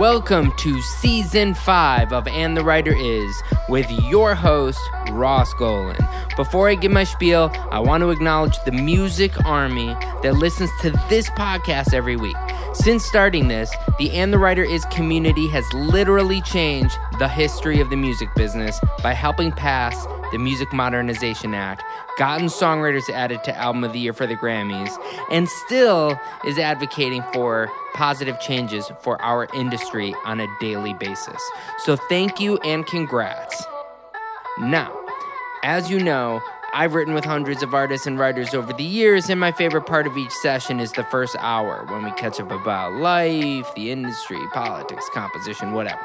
Welcome to season five of And the Writer Is with your host, Ross Golan. Before I give my spiel, I want to acknowledge the music army that listens to this podcast every week. Since starting this, the And the Writer Is community has literally changed the history of the music business by helping pass the Music Modernization Act, gotten songwriters added to Album of the Year for the Grammys, and still is advocating for positive changes for our industry on a daily basis. So thank you and congrats. Now, as you know, I've written with hundreds of artists and writers over the years, and my favorite part of each session is the first hour when we catch up about life, the industry, politics, composition, whatever.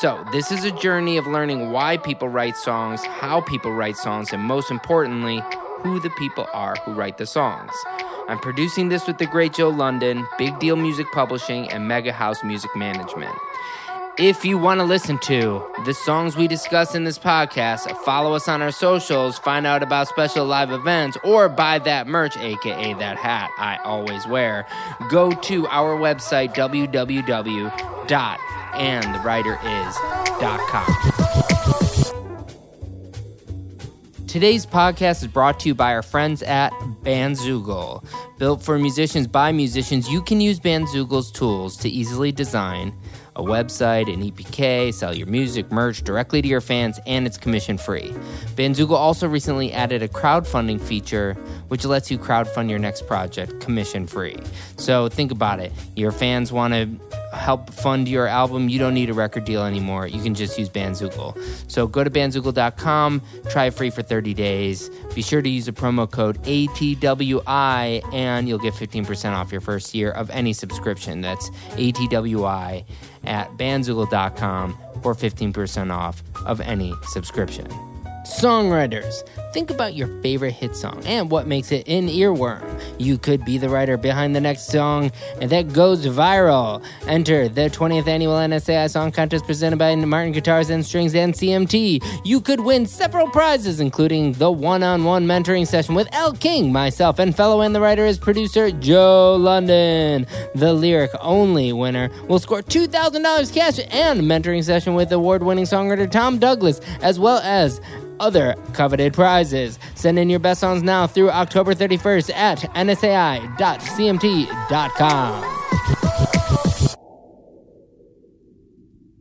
So, this is a journey of learning why people write songs, how people write songs, and most importantly, who the people are who write the songs. I'm producing this with the great Joe London, Big Deal Music Publishing, and Mega House Music Management. If you want to listen to the songs we discuss in this podcast, follow us on our socials, find out about special live events, or buy that merch, aka that hat I always wear, go to our website, www.andthewriteris.com. Today's podcast is brought to you by our friends at Bandzoogle. Built for musicians by musicians, you can use Bandzoogle's tools to easily design a website, an EPK, sell your music, merch directly to your fans, and it's commission free. Bandzoogle also recently added a crowdfunding feature which lets you crowdfund your next project commission free. So think about it. Your fans want to help fund your album, you don't need a record deal anymore. You can just use Bandzoogle. So go to bandzoogle.com, try it free for 30 days. Be sure to use the promo code ATWI and you'll get 15% off your first year of any subscription. That's ATWI at bandzoogle.com for 15% off of any subscription. Songwriters, think about your favorite hit song and what makes it an earworm. You could be the writer behind the next song that goes viral. Enter the 20th annual NSAI Song Contest presented by Martin Guitars and Strings and CMT. You could win several prizes, including the one on one mentoring session with El King, myself, and fellow and the writer is producer Joe London. The lyric only winner will score $2,000 cash and mentoring session with award winning songwriter Tom Douglas, as well as other coveted prizes. Send in your best songs now through October 31st at nsai.cmt.com.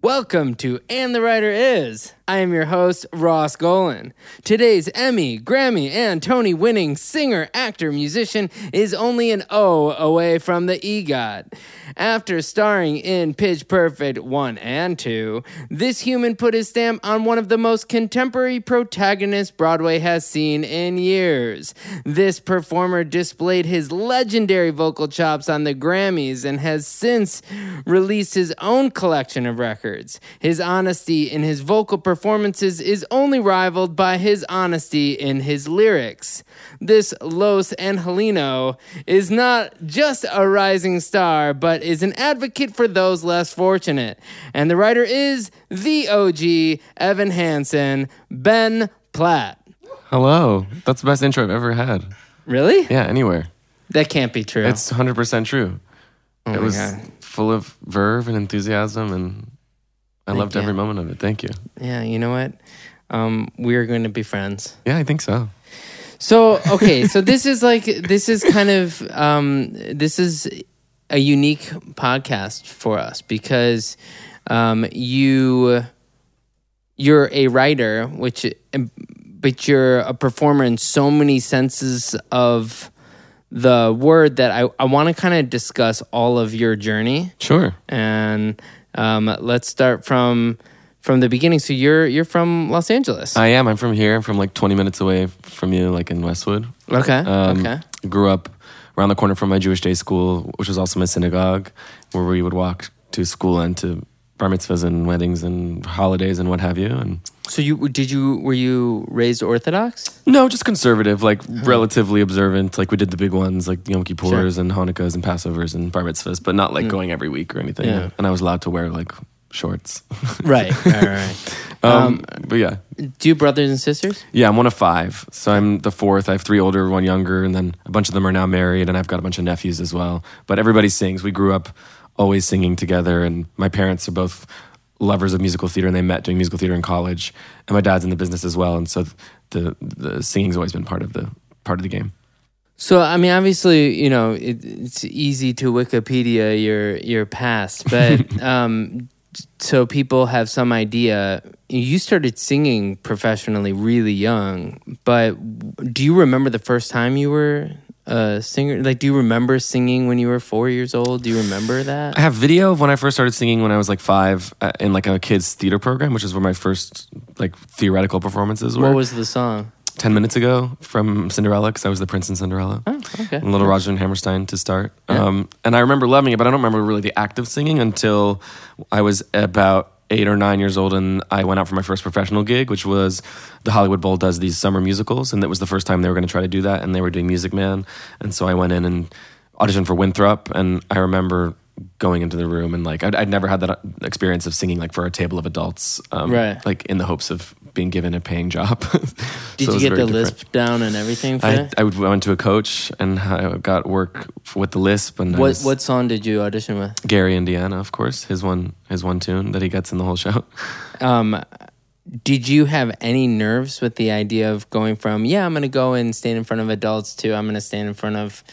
Welcome to And the Writer Is. I am your host, Ross Golan. Today's Emmy, Grammy, and Tony winning singer, actor, musician is only an O away from the EGOT. After starring in Pitch Perfect 1 and 2, this human put his stamp on one of the most contemporary protagonists Broadway has seen in years. This performer displayed his legendary vocal chops on the Grammys and has since released his own collection of records. His honesty in his vocal performances is only rivaled by his honesty in his lyrics. This Los Angelino is not just a rising star, but is an advocate for those less fortunate. And the writer is the OG, Evan Hansen, Ben Platt. Hello. That's the best intro I've ever had. Really? Yeah, anywhere. That can't be true. It's 100% true. Oh it was God. full of verve and enthusiasm, and I loved you. every moment of it. Thank you. yeah, you know what? Um, we're going to be friends. Yeah, I think so. So okay, so this is like this is kind of um, this is a unique podcast for us because um, you you're a writer, which but you're a performer in so many senses of the word that I, I want to kind of discuss all of your journey. Sure. And um, let's start from from the beginning. So you're you're from Los Angeles. I am. I'm from here. I'm from like 20 minutes away from you, like in Westwood. okay. Um, okay. Grew up around the corner from my Jewish day school, which was also my synagogue, where we would walk to school and to bar mitzvahs and weddings and holidays and what have you. And So you did you were you raised Orthodox? no, just conservative, like relatively observant. Like we did the big ones, like Yom Kippurs and Hanukkahs and Passovers and bar mitzvahs, but not like going every week or anything. Yeah. And I was allowed to wear like shorts. Right. right. Right. um, but yeah, Do you have brothers and sisters? Yeah, I'm one of five. So I'm the fourth. I have three older, one younger, and then a bunch of them are now married, and I've got a bunch of nephews as well. But everybody sings. We grew up always singing together, and my parents are both lovers of musical theater, and they met doing musical theater in college. And my dad's in the business as well, and so the the singing's always been part of the part of the game. So I mean, obviously, you know, it, it's easy to Wikipedia your your past, but um, so people have some idea. You started singing professionally really young, but do you remember the first time you were a singer? Like, do you remember singing when you were four years old? Do you remember that? I have video of when I first started singing when I was like five uh, in like a kids theater program, which is where my first like theoretical performances were. What was the song? ten minutes ago from Cinderella because I was the prince in Cinderella. Oh, okay. and Little Rodgers and Hammerstein to start. Um, and I remember loving it, but I don't remember really the act of singing until I was about eight or nine years old and I went out for my first professional gig, which was the Hollywood Bowl does these summer musicals. And that was the first time they were going to try to do that. And they were doing Music Man. And so I went in and auditioned for Winthrop. And I remember going into the room and like I'd, I'd never had that experience of singing like for a table of adults um, Right. like in the hopes of being given a paying job Did you get the lisp down and everything for I. I would- went to a coach and I got work with the Lisp and What was- what song did you audition with? Gary Indiana, of course, his one his one tune that he gets in the whole show. Um, did you have any nerves with the idea of going from yeah I'm going to go and stand in front of adults to I'm going to stand in front of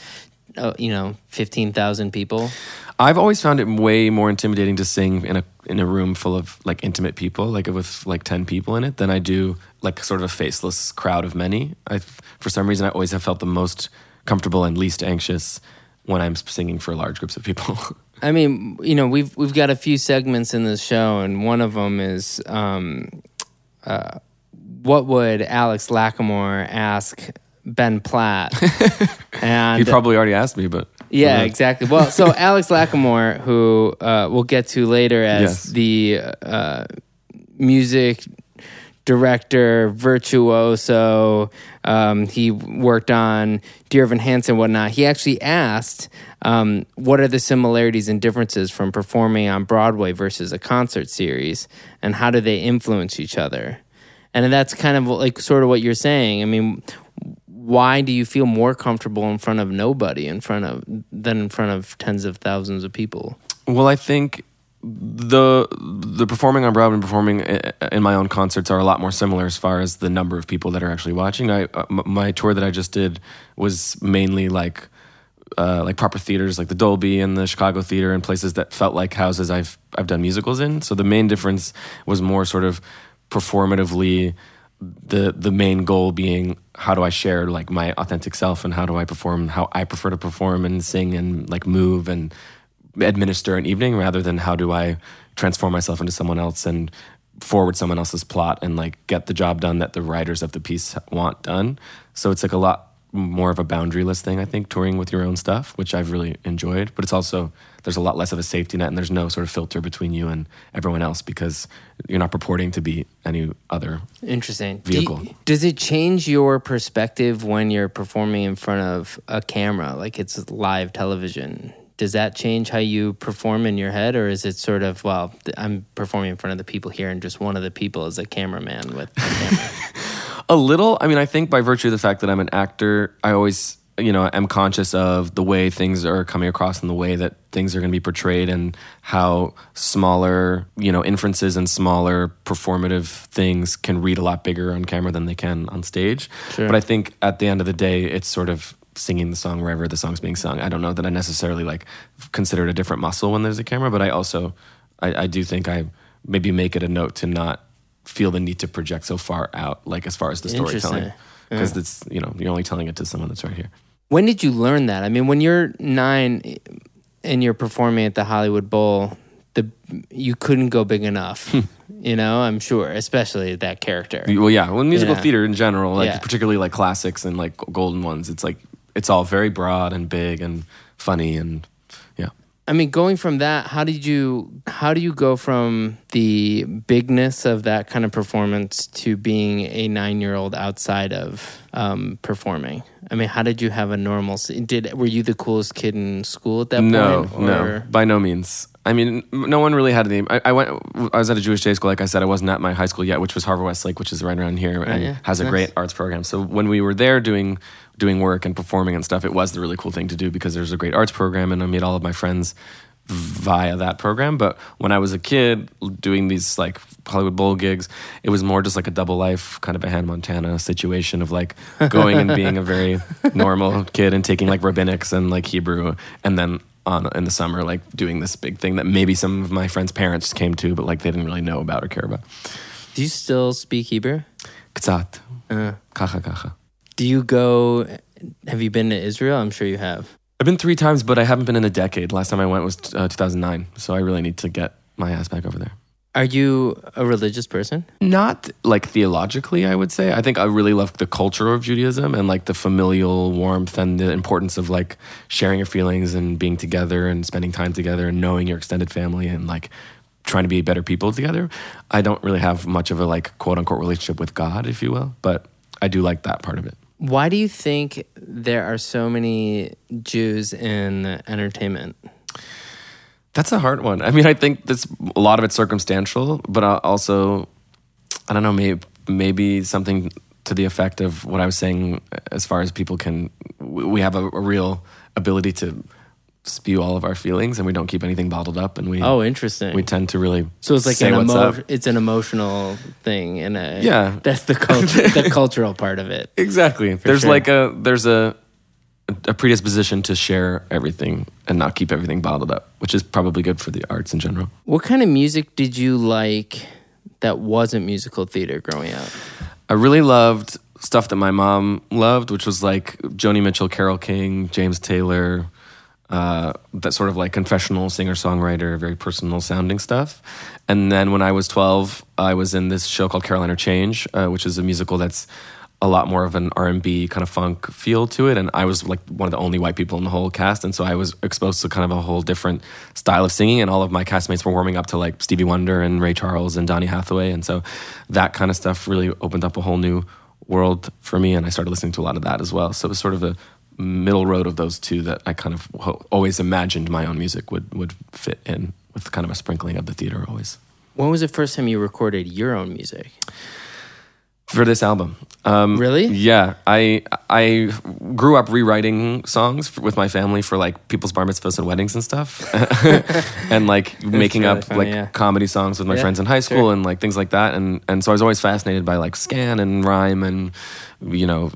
uh, you know fifteen thousand people? I've always found it way more intimidating to sing in a in a room full of like intimate people, like with like ten people in it, than I do like sort of a faceless crowd of many. I for some reason I always have felt the most comfortable and least anxious when I'm singing for large groups of people. I mean, you know, we've we've got a few segments in this show, and one of them is, um, uh, what would Alex Lacamoire ask Ben Platt? and He probably already asked me, but Yeah, exactly. Well, so Alex Lacamoire, who uh, we'll get to later as Yes. the uh, music director, virtuoso, um, he worked on Dear Evan Hansen whatnot. He actually asked, um, what are the similarities and differences from performing on Broadway versus a concert series, and how do they influence each other? And that's kind of like sort of what you're saying. I mean, why do you feel more comfortable in front of nobody in front of than in front of tens of thousands of people Well, I think the the performing on Broadway and performing in my own concerts are a lot more similar as far as the number of people that are actually watching. I uh, my tour that I just did was mainly like uh, like proper theaters, like the Dolby and the Chicago Theater, and places that felt like houses I've I've done musicals in. So the main difference was more sort of performatively the the main goal being how do I share like my authentic self and how do I perform how I prefer to perform and sing and like move and administer an evening rather than how do I transform myself into someone else and forward someone else's plot and like get the job done that the writers of the piece want done. So it's like a lot more of a boundaryless thing, I think, touring with your own stuff, which I've really enjoyed. But it's also there's a lot less of a safety net and there's no sort of filter between you and everyone else because you're not purporting to be any other interesting Do you- Vehicle. does it change your perspective when you're performing in front of a camera like it's live television does that change how you perform in your head or is it sort of well i'm performing in front of the people here and just one of the people is a cameraman with the camera A little. I mean, I think by virtue of the fact that I'm an actor, I always, you know, am conscious of the way things are coming across and the way that things are going to be portrayed and how smaller, you know, inferences and smaller performative things can read a lot bigger on camera than they can on stage. Sure. But I think at the end of the day, it's sort of singing the song wherever the song's being sung. I don't know that I necessarily like consider it a different muscle when there's a camera, but I also, I, I do think I maybe make it a note to not feel the need to project so far out, like as far as the storytelling, because it's you know you're only telling it to someone that's right here. When did you learn that? I mean, when you're nine and you're performing at the Hollywood Bowl, the you couldn't go big enough. Hmm. you know, I'm sure, especially that character. Well, yeah. Well, musical Yeah. theater in general, like Yeah. particularly like classics and like golden ones, it's like it's all very broad and big and funny and yeah. I mean, going from that, how did you how do you go from the bigness of that kind of performance to being a nine year old outside of um, performing? I mean, how did you have a normal? Did were you the coolest kid in school at that No, point? no, or- by no means. I mean, no one really had any. I, I went. I was at a Jewish day school, like I said. I wasn't at my high school yet, which was Harvard Westlake, which is right around here, and yeah. has a Nice. great arts program. So when we were there doing doing work and performing and stuff, it was the really cool thing to do because there's a great arts program, and I made all of my friends via that program. But when I was a kid doing these like Hollywood Bowl gigs, it was more just like a double life kind of a Hannah Montana situation of like going and being a very normal kid and taking like rabbinics and like Hebrew, and then on in the summer like doing this big thing that maybe some of my friends' parents came to, but like they didn't really know about or care about. Do you still speak Hebrew? Ktsat, Uh, kacha kacha. Do you go? Have you been to Israel? I'm sure you have. I've been three times, but I haven't been in a decade. Last time I went was uh, 2009, so I really need to get my ass back over there. Are you a religious person? Not like theologically, I would say. I think I really love the culture of Judaism and like the familial warmth and the importance of like sharing your feelings and being together and spending time together and knowing your extended family and like trying to be better people together. I don't really have much of a like quote unquote relationship with God, if you will, but I do like that part of it. Why do you think there are so many Jews in entertainment? That's a hard one. I mean, I think that's a lot of it's circumstantial, but uh, also, I don't know, maybe maybe something to the effect of what I was saying, as far as people can, we have a, a real ability to spew all of our feelings, and we don't keep anything bottled up, and we Oh, interesting. we tend to really so it's like an emo- it's an emotional thing, and a, Yeah. that's the culture, the cultural part of it. Exactly. there's sure. like a there's a a predisposition to share everything and not keep everything bottled up, which is probably good for the arts in general. What kind of music did you like that wasn't musical theater growing up? I really loved stuff that my mom loved, which was like Joni Mitchell, Carole King, James Taylor, uh, that sort of like confessional singer songwriter, very personal sounding stuff. And then when I was 12, I was in this show called Caroline, or Change, uh, which is a musical that's a lot more of an R&B kind of funk feel to it. And I was like one of the only white people in the whole cast. And so I was exposed to kind of a whole different style of singing. And all of my castmates were warming up to like Stevie Wonder and Ray Charles and Donny Hathaway. And so that kind of stuff really opened up a whole new world for me. And I started listening to a lot of that as well. So it was sort of a middle road of those two that I kind of ho- always imagined my own music would would fit in with kind of a sprinkling of the theater always When was the first time you recorded your own music? for this album. Um, Really? Yeah, I I grew up rewriting songs f with my family for like people's bar mitzvahs and weddings and stuff, and like making really up funny, like yeah. comedy songs with my Yeah, friends in high school sure. and like things like that. And and so I was always fascinated by like scan and rhyme and you know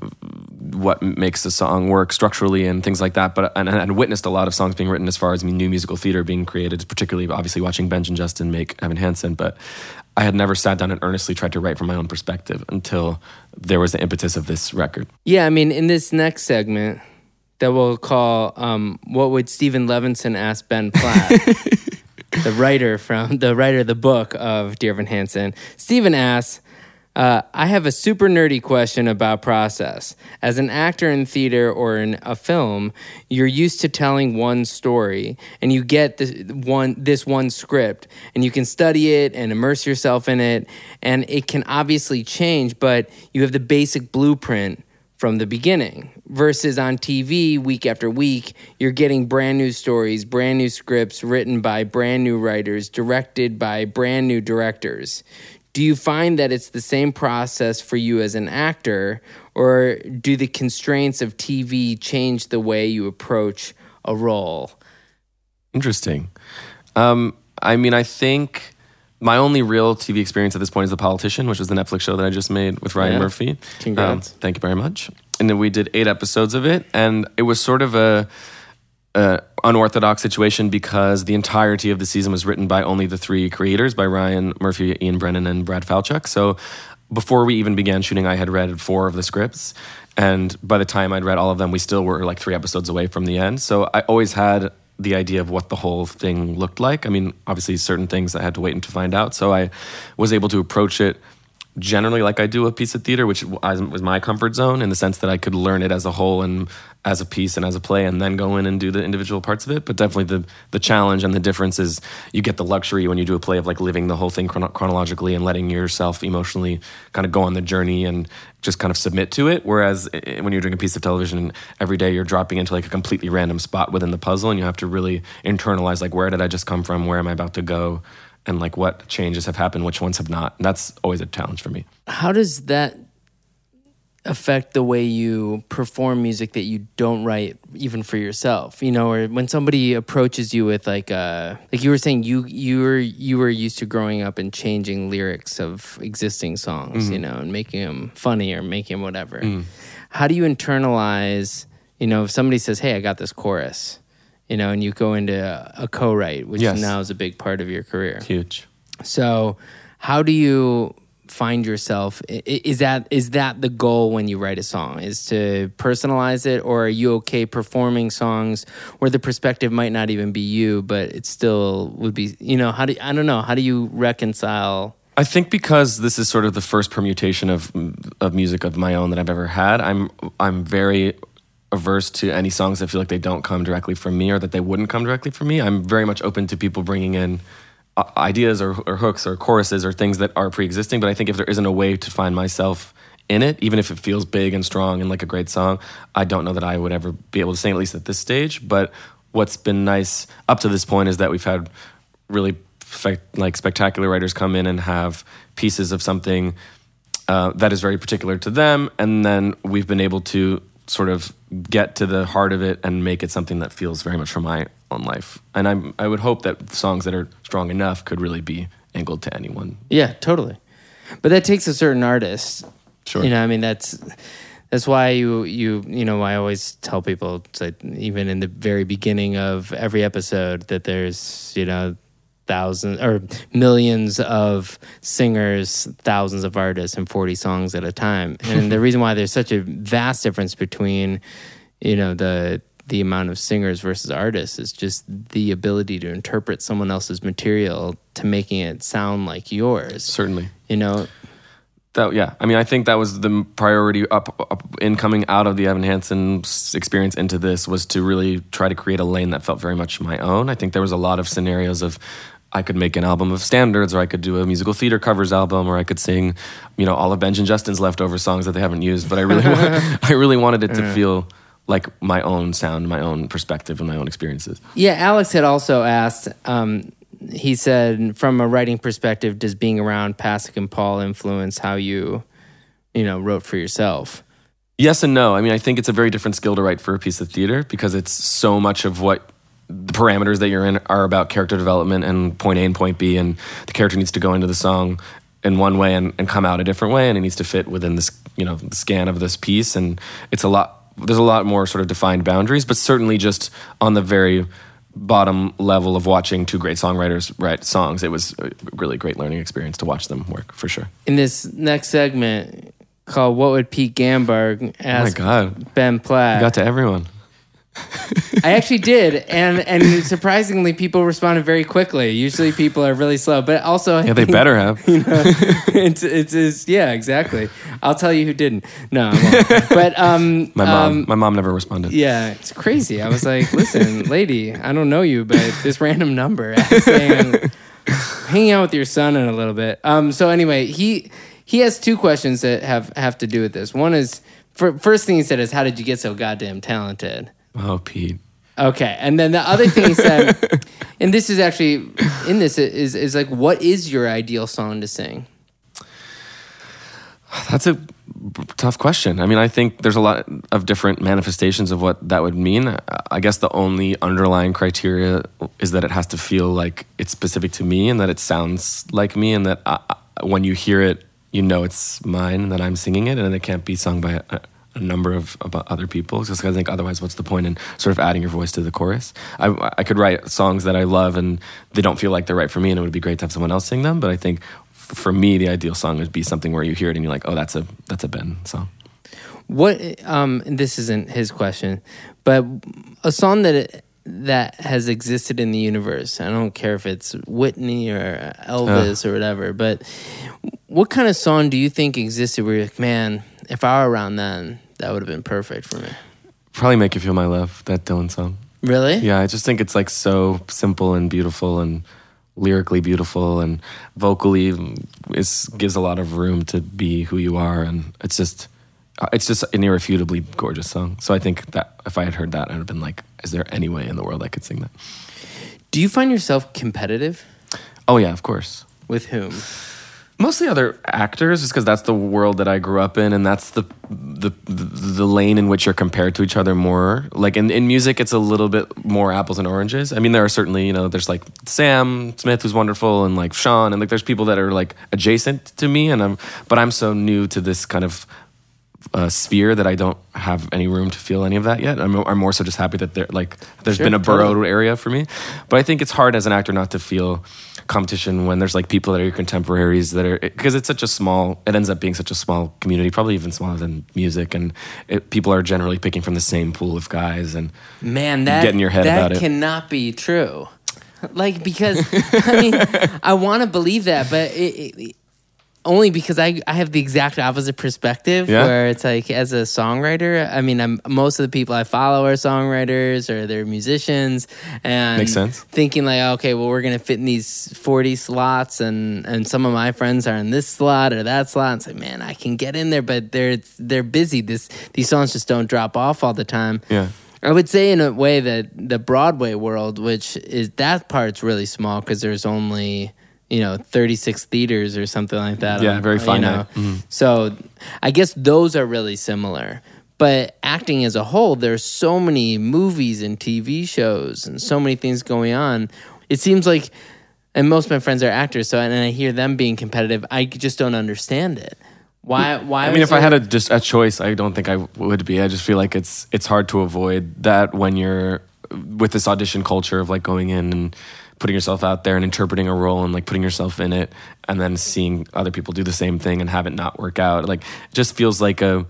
what makes a song work structurally and things like that. But and, and witnessed a lot of songs being written as far as new musical theater being created, particularly obviously watching Benj and Justin make Evan Hansen. But I had never sat down and earnestly tried to write from my own perspective until there was the impetus of this record. Yeah, I mean, in this next segment that we'll call um, "What Would Steven Levenson Ask Ben Platt," the writer from the writer of the book of Dear Evan Hansen, Steven asks. Uh, I have a super nerdy question about process. As an actor in theater or in a film, you're used to telling one story, and you get this one this one script, and you can study it and immerse yourself in it, and it can obviously change, but you have the basic blueprint from the beginning. Versus on TV, week after week, you're getting brand new stories, brand new scripts written by brand new writers, directed by brand new directors. Do you find that it's the same process for you as an actor, or do the constraints of TV change the way you approach a role? Interesting. Um, I mean, I think my only real TV experience at this point is The Politician, which was the Netflix show that I just made with Ryan Yeah. Murphy. Congrats. Um, thank you very much. And then we did eight episodes of it, and it was sort of a uh, unorthodox situation because the entirety of the season was written by only the three creators by Ryan Murphy, Ian Brennan, and Brad Falchuk. So before we even began shooting, I had read four of the scripts. And by the time I'd read all of them, we still were like three episodes away from the end. So I always had the idea of what the whole thing looked like. I mean, obviously, certain things I had to wait and to find out. So I was able to approach it generally like I do a piece of theater, which was my comfort zone in the sense that I could learn it as a whole and as a piece and as a play, and then go in and do the individual parts of it. But definitely the the challenge and the difference is you get the luxury when you do a play of like living the whole thing chron- chronologically and letting yourself emotionally kind of go on the journey and just kind of submit to it. Whereas eh, eh, when you're doing a piece of television every day, you're dropping into like a completely random spot within the puzzle, and you have to really internalize like where did I just come from, where am I about to go and like what changes have happened, which ones have not. And that's always a challenge for me. How does that affect the way you perform music that you don't write even for yourself you know or when somebody approaches you with like uh like you were saying you you were you were used to growing up and changing lyrics of existing songs mm-hmm. you know and making them funny or making them whatever mm. how do you internalize you know if somebody says hey i got this chorus you know, and you go into a co-write, which yes. now is a big part of your career. Huge. So, how do you find yourself? Is that is that the goal when you write a song? Is to personalize it, or are you okay performing songs where the perspective might not even be you, but it still would be? You know, how do I don't know? How do you reconcile? I think because this is sort of the first permutation of of music of my own that I've ever had. I'm I'm very averse to any songs that feel like they don't come directly from me or that they wouldn't come directly from me. I'm very much open to people bringing in uh, ideas or, or hooks or choruses or things that are pre-existing. But I think if there isn't a way to find myself in it, even if it feels big and strong and like a great song, I don't know that I would ever be able to sing at least at this stage. But what's been nice up to this point is that we've had really like spectacular writers come in and have pieces of something uh, that is very particular to them, and then we've been able to sort of get to the heart of it and make it something that feels very much from my own life. And I'm I would hope that songs that are strong enough could really be angled to anyone. Yeah, totally. But that takes a certain artist. Sure. You know, I mean that's that's why you you you know I always tell people like even in the very beginning of every episode that there's you know thousands or millions of singers, thousands of artists, and 40 songs at a time. And the reason why there's such a vast difference between, you know, the the amount of singers versus artists is just the ability to interpret someone else's material to making it sound like yours. Certainly. You know, that yeah i mean i think that was the priority up, up, in coming out of the evan hansen experience into this was to really try to create a lane that felt very much my own i think there was a lot of scenarios of I could make an album of standards, or I could do a musical theater covers album, or I could sing, you know, all of Benj and Justin's leftover songs that they haven't used. But I really, I really wanted it to feel like my own sound, my own perspective, and my own experiences. Yeah, Alex had also asked. Um, he said, from a writing perspective, does being around Pasek and Paul influence how you, you know, wrote for yourself? Yes and no. I mean, I think it's a very different skill to write for a piece of theater because it's so much of what the parameters that you're in are about character development and point A and point B, and the character needs to go into the song in one way and, and come out a different way, and it needs to fit within this, you know, the scan of this piece. And it's a lot. There's a lot more sort of defined boundaries, but certainly just on the very bottom level of watching two great songwriters write songs, it was a really great learning experience to watch them work for sure. In this next segment called "What Would Pete Gamberg Ask oh my God. Ben Platt?" You got to everyone. I actually did, and and surprisingly, people responded very quickly. Usually, people are really slow, but also, I yeah, they better have. You know, it's, it's, it's yeah, exactly. I'll tell you who didn't. No, but um, my mom, um, my mom never responded. Yeah, it's crazy. I was like, listen, lady, I don't know you, but this random number saying, hanging out with your son in a little bit. Um, so anyway, he he has two questions that have have to do with this. One is. For, first thing he said is, "How did you get so goddamn talented?" Oh, Pete. Okay, and then the other thing he said, and this is actually in this is is like, what is your ideal song to sing? That's a tough question. I mean, I think there's a lot of different manifestations of what that would mean. I guess the only underlying criteria is that it has to feel like it's specific to me and that it sounds like me, and that I, when you hear it, you know it's mine and that I'm singing it, and it can't be sung by a, number of about other people just 'cause I think otherwise what's the point in sort of adding your voice to the chorus I, I could write songs that I love and they don't feel like they're right for me and it would be great to have someone else sing them but I think f- for me the ideal song would be something where you hear it and you're like oh that's a that's a Ben song What um this isn't his question, but a song that that has existed in the universe. I don't care if it's Whitney or Elvis or whatever, but what kind of song do you think existed where you're like, man, if I were around then, that would have been perfect for me. probably make you feel my love that Dylan song Really? Yeah, I just think it's like so simple and beautiful and lyrically beautiful and vocally is gives a lot of room to be who you are and it's just uh, it's just an irrefutably gorgeous song. So I think that if I had heard that, I'd have been like, is there any way in the world I could sing that? Do you find yourself competitive Oh yeah, of course. with whom? Mostly other actors, just because that's the world that I grew up in, and that's the, the the lane in which you're compared to each other more. Like in, in music, it's a little bit more apples and oranges. I mean, there are certainly you know there's like Sam Smith who's wonderful, and like Sean, and like there's people that are like adjacent to me, and I'm but I'm so new to this kind of uh, sphere that I don't have any room to feel any of that yet. I'm, I'm more so just happy that there like there's Sure, been a totally. burrowed area for me. But I think it's hard as an actor not to feel competition when there's like people that are your contemporaries that are because it's such a small. It ends up being such a small community, probably even smaller than music, and it, people are generally picking from the same pool of guys. And Man, that Get in your head that about it. cannot be true. Like because I mean, I want to believe that, but it, it, only because I I have the exact opposite perspective. Yeah? Where it's like as a songwriter, I mean, I'm most of the people I follow are songwriters or they're musicians, and Makes sense. Thinking like, okay, well, we're gonna fit in these forty slots, and and some of my friends are in this slot or that slot. And it's like, man, I can get in there, but they're they're busy. This these songs just don't drop off all the time. yeah, I would say in a way that the Broadway world, which is that part's really small because there's only you know 36 theaters or something like that. Yeah, very you finite. Mm-hmm. So I guess those are really similar. But acting as a whole, there's so many movies and TV shows and so many things going on. It seems like, and most of my friends are actors, so and I hear them being competitive. I just don't understand it. Why? Why? I mean, if I had a just a choice, I don't think I would be. I just feel like it's it's hard to avoid that when you're with this audition culture of like going in and putting yourself out there and interpreting a role and like putting yourself in it, and then seeing other people do the same thing and have it not work out. Like, it just feels like a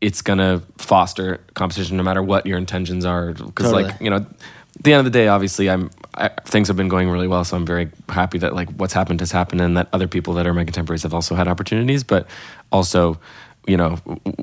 it's gonna foster competition no matter what your intentions are. Because Totally. like you know, at the end of the day, obviously, I'm I, things have been going really well, so I'm very happy that like what's happened has happened, and that other people that are my contemporaries have also had opportunities. But also, you know,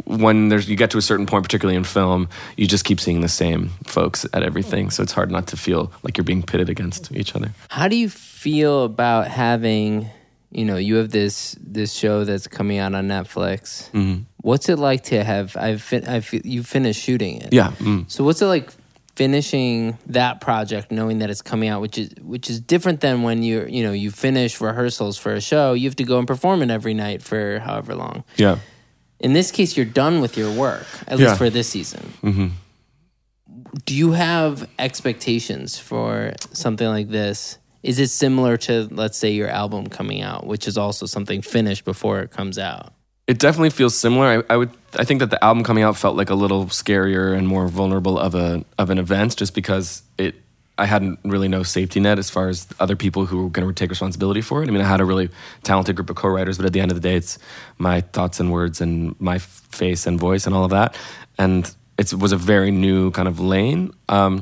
when there's you get to a certain point, particularly in film, you just keep seeing the same folks at everything, so it's hard not to feel like you're being pitted against each other. How do you feel about having, you know, you have this this show that's coming out on Netflix. Mm-hmm. What's it like to have? I've fin- I've you finished shooting it. Yeah. Mm. So what's it like finishing that project, knowing that it's coming out, which is which is different than when you you know you finish rehearsals for a show, you have to go and perform it every night for however long. Yeah. In this case, you're done with your work, at least for this season. Mm-hmm. Do you have expectations for something like this? Is it similar to, let's say, your album coming out, which is also something finished before it comes out? It definitely feels similar. I, I would. I think that the album coming out felt like a little scarier and more vulnerable of a of an event, just because it. I hadn't really no safety net as far as other people who were going to take responsibility for it. I mean, I had a really talented group of co-writers, but at the end of the day, it's my thoughts and words and my face and voice and all of that. And it was a very new kind of lane. Um,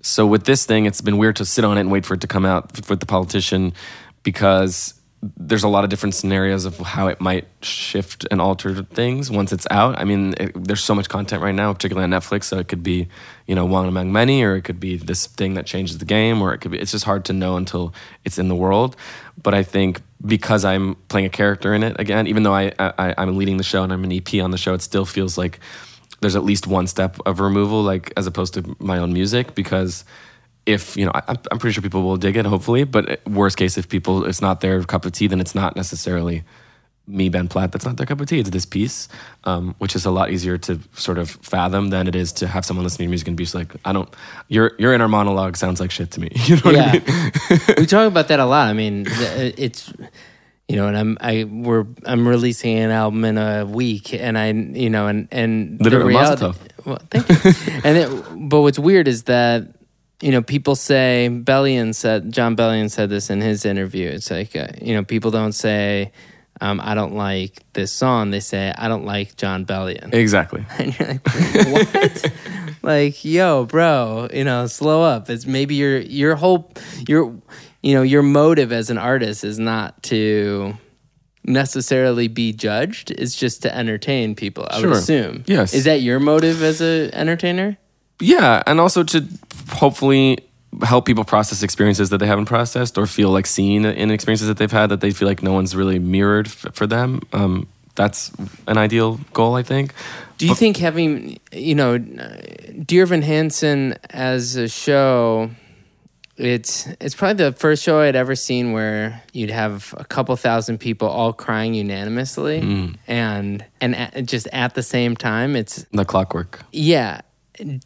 so with this thing, it's been weird to sit on it and wait for it to come out with the politician because there's a lot of different scenarios of how it might shift and alter things once it's out. I mean, it, there's so much content right now, particularly on Netflix. So it could be, you know, one among many, or it could be this thing that changes the game, or it could be. It's just hard to know until it's in the world. But I think because I'm playing a character in it again, even though I, I I'm leading the show and I'm an EP on the show, it still feels like there's at least one step of removal, like as opposed to my own music, because if you know, I, I'm- I'm pretty sure people will dig it, hopefully. But worst case, if people it's not their cup of tea, then it's not necessarily me, Ben Platt. That's not their cup of tea. It's this piece, um, which is a lot easier to sort of fathom than it is to have someone listening to music and be just like, I don't. Your your inner monologue sounds like shit to me. You know what I mean? we talk about that a lot. I mean, it's you know, and I'm I we're I'm releasing an album in a week, and I you know, and and Literally, the reality. Well, thank you. and it, but what's weird is that you know people say Bellion said Jon Bellion said this in his interview. It's like uh, you know people don't say. Um, I don't like this song. They say I don't like Jon Bellion. Exactly. And you're like, what? like, yo, bro, you know, slow up. It's maybe your your whole your you know your motive as an artist is not to necessarily be judged. It's just to entertain people. I Sure. would assume. Yes. Is that your motive as an entertainer? Yeah, and also to hopefully help people process experiences that they haven't processed or feel like seen in experiences that they've had that they feel like no one's really mirrored f- for them. Um, that's an ideal goal, I think. Do you think having, you know, Dear Evan Hansen as a show, it's it's probably the first show I'd ever seen where you'd have a couple thousand people all crying unanimously, Mm. and and at, just at the same time, it's The clockwork. yeah.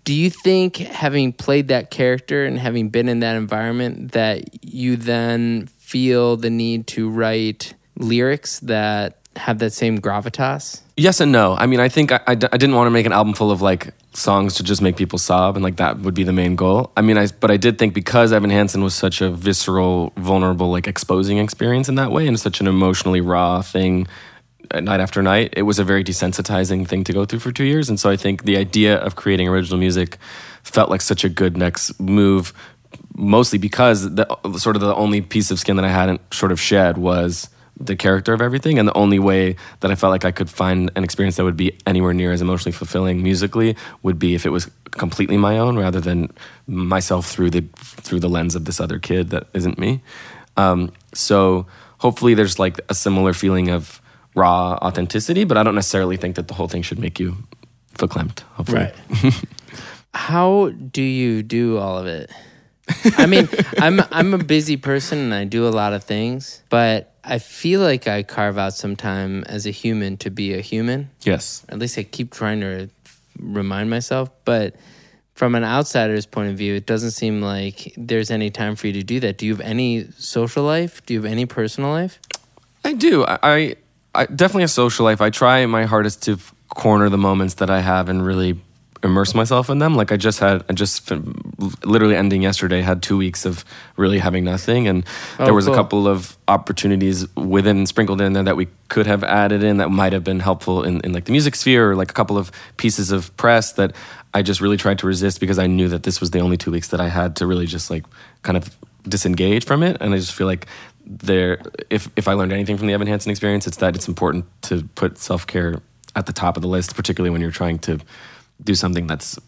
Do you think having played that character and having been in that environment that you then feel the need to write lyrics that have that same gravitas? Yes and no. I mean, I think I I didn't want to make an album full of like songs to just make people sob, and like that would be the main goal. I mean, I but I did think because Evan Hansen was such a visceral, vulnerable, like exposing experience in that way, and such an emotionally raw thing, night after night, it was a very desensitizing thing to go through for two years. And so I think the idea of creating original music felt like such a good next move, mostly because the sort of the only piece of skin that I hadn't sort of shed was the character of everything and the only way that I felt like I could find an experience that would be anywhere near as emotionally fulfilling musically would be if it was completely my own rather than myself through the through the lens of this other kid that isn't me um, so hopefully there's like a similar feeling of raw authenticity but I don't necessarily think that the whole thing should make you verklempt hopefully How do you do all of it? I mean, I'm I'm a busy person and I do a lot of things, but I feel like I carve out some time as a human to be a human. yes At least I keep trying to remind myself, but from an outsider's point of view, it doesn't seem like there's any time for you to do that. Do you have any social life? Do you have any personal life? I do. I, I, definitely a social life. I try my hardest to corner the moments that I have and really immerse myself in them. Like I just had, I just literally ending yesterday had two weeks of really having nothing, and Oh, there was cool. a couple of opportunities within sprinkled in there that we could have added in that might have been helpful in, in like the music sphere or like a couple of pieces of press that I just really tried to resist because I knew that this was the only two weeks that I had to really just like kind of disengage from it, and I just feel like there if if I learned anything from the Evan Hansen experience, it's that it's important to put self care at the top of the list, particularly when you're trying to do something that's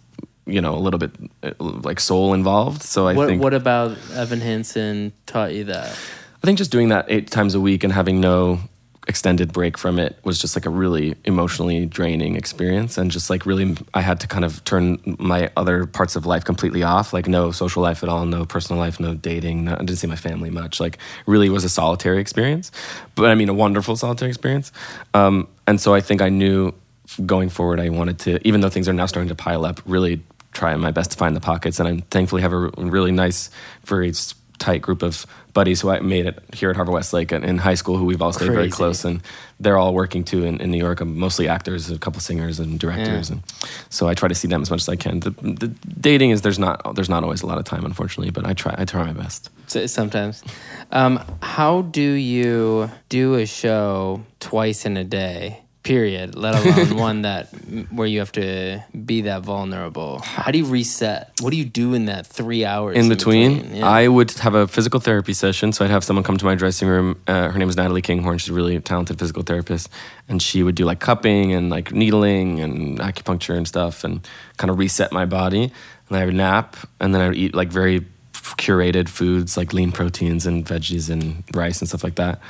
you know a little bit uh, like soul involved. So I What think What about Evan Hansen taught you that? I think just doing that eight times a week and having no extended break from it was just like a really emotionally draining experience and just like really I had to kind of turn my other parts of life completely off like no social life at all no personal life no dating no, I didn't see my family much like really was a solitary experience but I mean a wonderful solitary experience. Um, and so I think I knew going forward I wanted to even though things are now starting to pile up really try my best to find the pockets and I thankfully have a really nice very tight group of buddies who I made it here at Harvard Westlake in high school who we've all stayed very close and they're all working too in, in New York. I'm mostly actors, a couple singers and directors, Yeah. and so I try to see them as much as I can. The, the dating is there's not there's not always a lot of time, unfortunately, but I try I try my best. Sometimes. Um, how do you do a show twice in a day? Period. Let alone one that where you have to be that vulnerable. How do you reset? What do you do in that three hours in between, Yeah. I would have a physical therapy session. So I'd have someone come to my dressing room. Uh, her name is Natalie Kinghorn. She's a really talented physical therapist, and she would do like cupping and like needling and acupuncture and stuff, and kind of reset my body. And I would nap, and then I would eat like very curated foods like lean proteins and veggies and rice and stuff like that,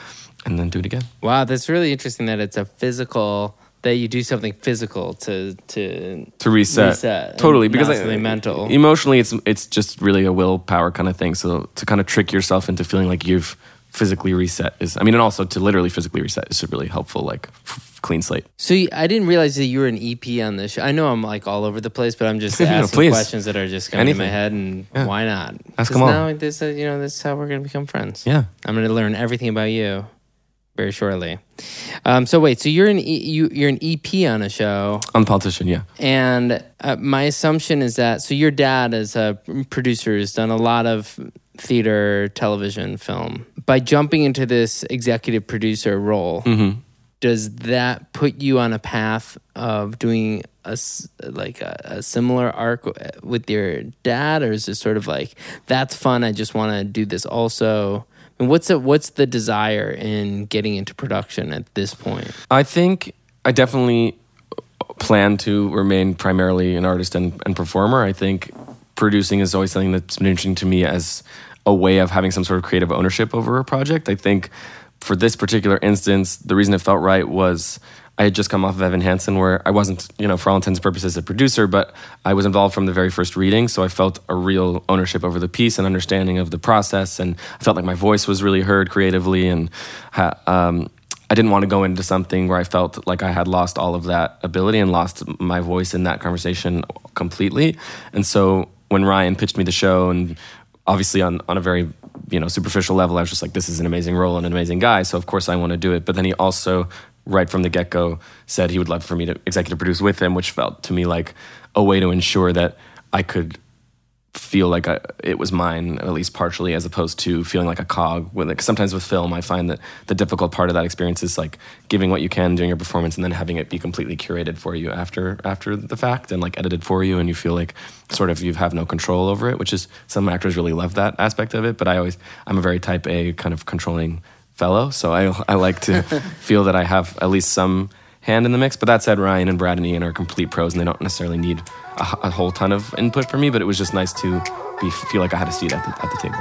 and then do it again. wow, that's really interesting. That it's a physical that you do something physical to to to reset, Reset, totally because not I- mental. emotionally it's it's just really a willpower kind of thing so to kind of trick yourself into feeling like you've physically reset is i mean and also to literally physically reset is a really helpful like f- clean slate So you, I didn't realize that you were an EP on this show. I know I'm like all over the place, but I'm just asking please. questions that are just coming in my head, and Yeah. why not? Ask 'Cause 'em all. Now this, uh, you know, this is how we're gonna become friends. yeah I'm gonna learn everything about you very shortly. Um, so wait, so you're an e- you, you're an EP on a show, On the politician, yeah. and uh, my assumption is that so your dad as a producer has done a lot of theater, television, film. By jumping into this executive producer role, does that put you on a path of doing a like a, a similar arc with your dad, or is it sort of like that's fun? I just want to do this also. And what's the, what's the desire in getting into production at this point? I think I definitely plan to remain primarily an artist and, and performer. I think producing is always something that's been interesting to me as a way of having some sort of creative ownership over a project. I think for this particular instance, the reason it felt right was I had just come off of Evan Hansen, where I wasn't, you know, for all intents and purposes, a producer, but I was involved from the very first reading. So I felt a real ownership over the piece and understanding of the process. And I felt like my voice was really heard creatively. And um, I didn't want to go into something where I felt like I had lost all of that ability and lost my voice in that conversation completely. And so when Ryan pitched me the show, and obviously on, on a very you know superficial level, I was just like, this is an amazing role and an amazing guy. So of course I want to do it. But then he also, right from the get go, said he would love for me to executive produce with him, which felt to me like a way to ensure that I could feel like I, it was mine at least partially as opposed to feeling like a cog when like sometimes with film i find that the difficult part of that experience is like giving what you can during your performance and then having it be completely curated for you after after the fact and like edited for you and you feel like sort of you have no control over it which is some actors really love that aspect of it but i always i'm a very type a kind of controlling fellow so i i like to feel that i have at least some hand in the mix. But that said, Ryan and Brad and Ian are complete pros, and they don't necessarily need a, a whole ton of input from me. But it was just nice to be feel like I had a seat at the, at the table.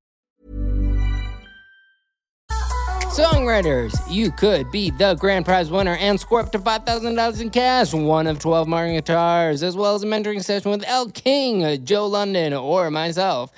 Songwriters, you could be the grand prize winner and score up to $5,000 in cash, one of 12 Martin guitars, as well as a mentoring session with El King, Joe London, or myself.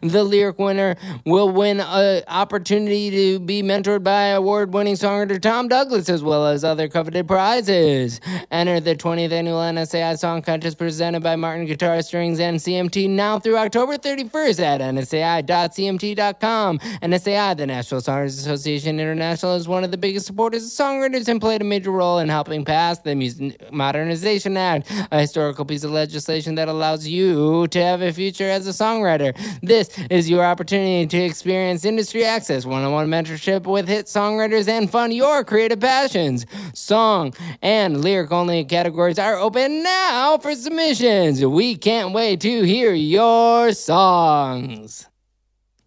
The lyric winner will win an opportunity to be mentored by award winning songwriter Tom Douglas, as well as other coveted prizes. Enter the 20th annual NSAI Song Contest presented by Martin Guitar Strings and CMT now through October 31st at nsai.cmt.com. NSAI, the National Songwriters Association International, is one of the biggest supporters of songwriters and played a major role in helping pass the Mus- Modernization Act, a historical piece of legislation that allows you to have a future as a songwriter. This is your opportunity to experience industry access, one on one mentorship with hit songwriters, and fund your creative passions. Song and lyric only categories are open now for submissions. We can't wait to hear your songs.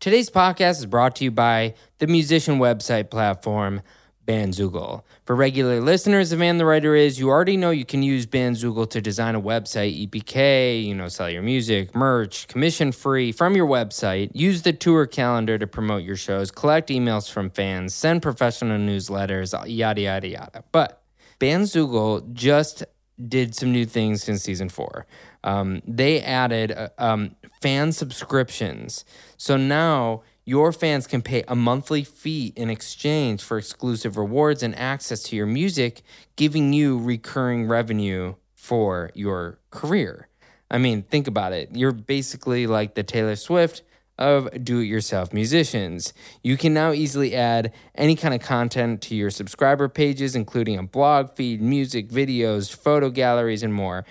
Today's podcast is brought to you by the musician website platform Bandzoogle. For regular listeners of And the Writer Is, you already know you can use Bandzoogle to design a website, EPK, you know, sell your music, merch, commission free from your website, use the tour calendar to promote your shows, collect emails from fans, send professional newsletters, yada, yada, yada. But Bandzoogle just did some new things in season four. Um, they added uh, um, fan subscriptions. So now your fans can pay a monthly fee in exchange for exclusive rewards and access to your music, giving you recurring revenue for your career. I mean, think about it. You're basically like the Taylor Swift of do it yourself musicians. You can now easily add any kind of content to your subscriber pages, including a blog feed, music, videos, photo galleries, and more.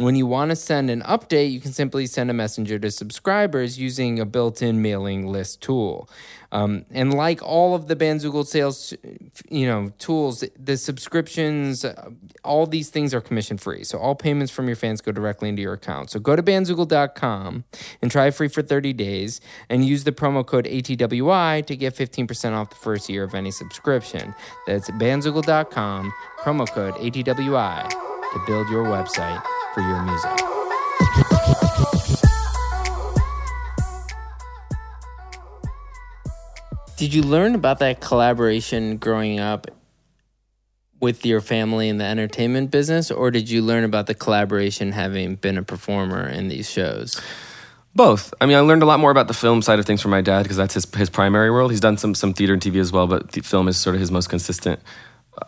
When you want to send an update, you can simply send a messenger to subscribers using a built in mailing list tool. Um, and like all of the Bandzoogle sales, you know, tools, the subscriptions, uh, all these things are commission free. So all payments from your fans go directly into your account. So go to bandzoogle.com and try free for 30 days and use the promo code ATWI to get 15% off the first year of any subscription. That's bandzoogle.com, promo code ATWI to build your website for your music. Did you learn about that collaboration growing up with your family in the entertainment business, or did you learn about the collaboration having been a performer in these shows? Both. I mean, I learned a lot more about the film side of things from my dad because that's his his primary world. He's done some some theater and TV as well, but the film is sort of his most consistent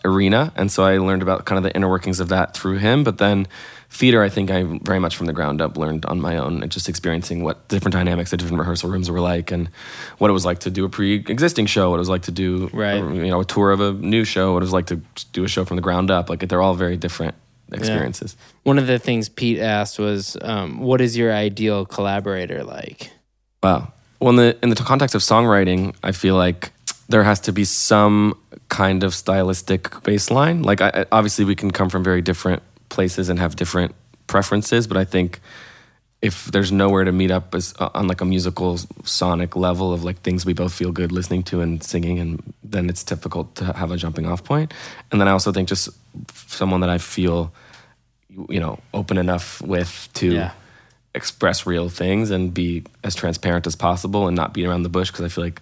arena, and so I learned about kind of the inner workings of that through him. But then theater, I think I very much from the ground up learned on my own, and just experiencing what different dynamics the different rehearsal rooms were like, and what it was like to do a pre-existing show, what it was like to do, Right. you know, a tour of a new show, what it was like to do a show from the ground up. Like they're all very different experiences. One of the things Pete asked was, um, "What is your ideal collaborator like?" Wow. Well, in the in the context of songwriting, I feel like there has to be some kind of stylistic baseline. Like, I- obviously, we can come from very different places and have different preferences, but I think if there's nowhere to meet up as, uh, on like a musical sonic level of like things we both feel good listening to and singing, and then it's difficult to have a jumping off point. And then I also think just someone that I feel, you know, open enough with to Yeah. express real things and be as transparent as possible and not beat around the bush because I feel like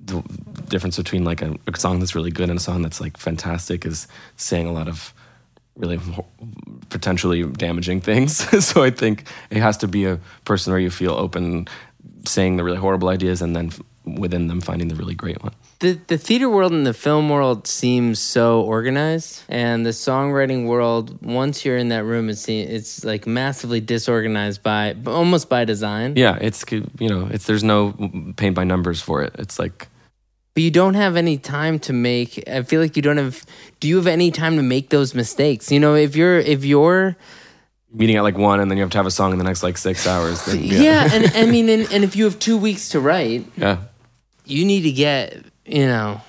the difference between like a, a song that's really good and a song that's like fantastic is saying a lot of really potentially damaging things. so I think it has to be a person where you feel open saying the really horrible ideas and then within them finding the really great one. the the theater world and the film world seems so organized, and the songwriting world. Once you're in that room, it's it's like massively disorganized by almost by design. Yeah, it's you know, it's there's no paint by numbers for it. It's like But you don't have any time to make. I feel like you don't have. Do you have any time to make those mistakes? You know, if you're if you're meeting at like one and then you have to have a song in the next like six hours. Then, yeah, and I mean, and, and if you have two weeks to write, yeah. you need to get you know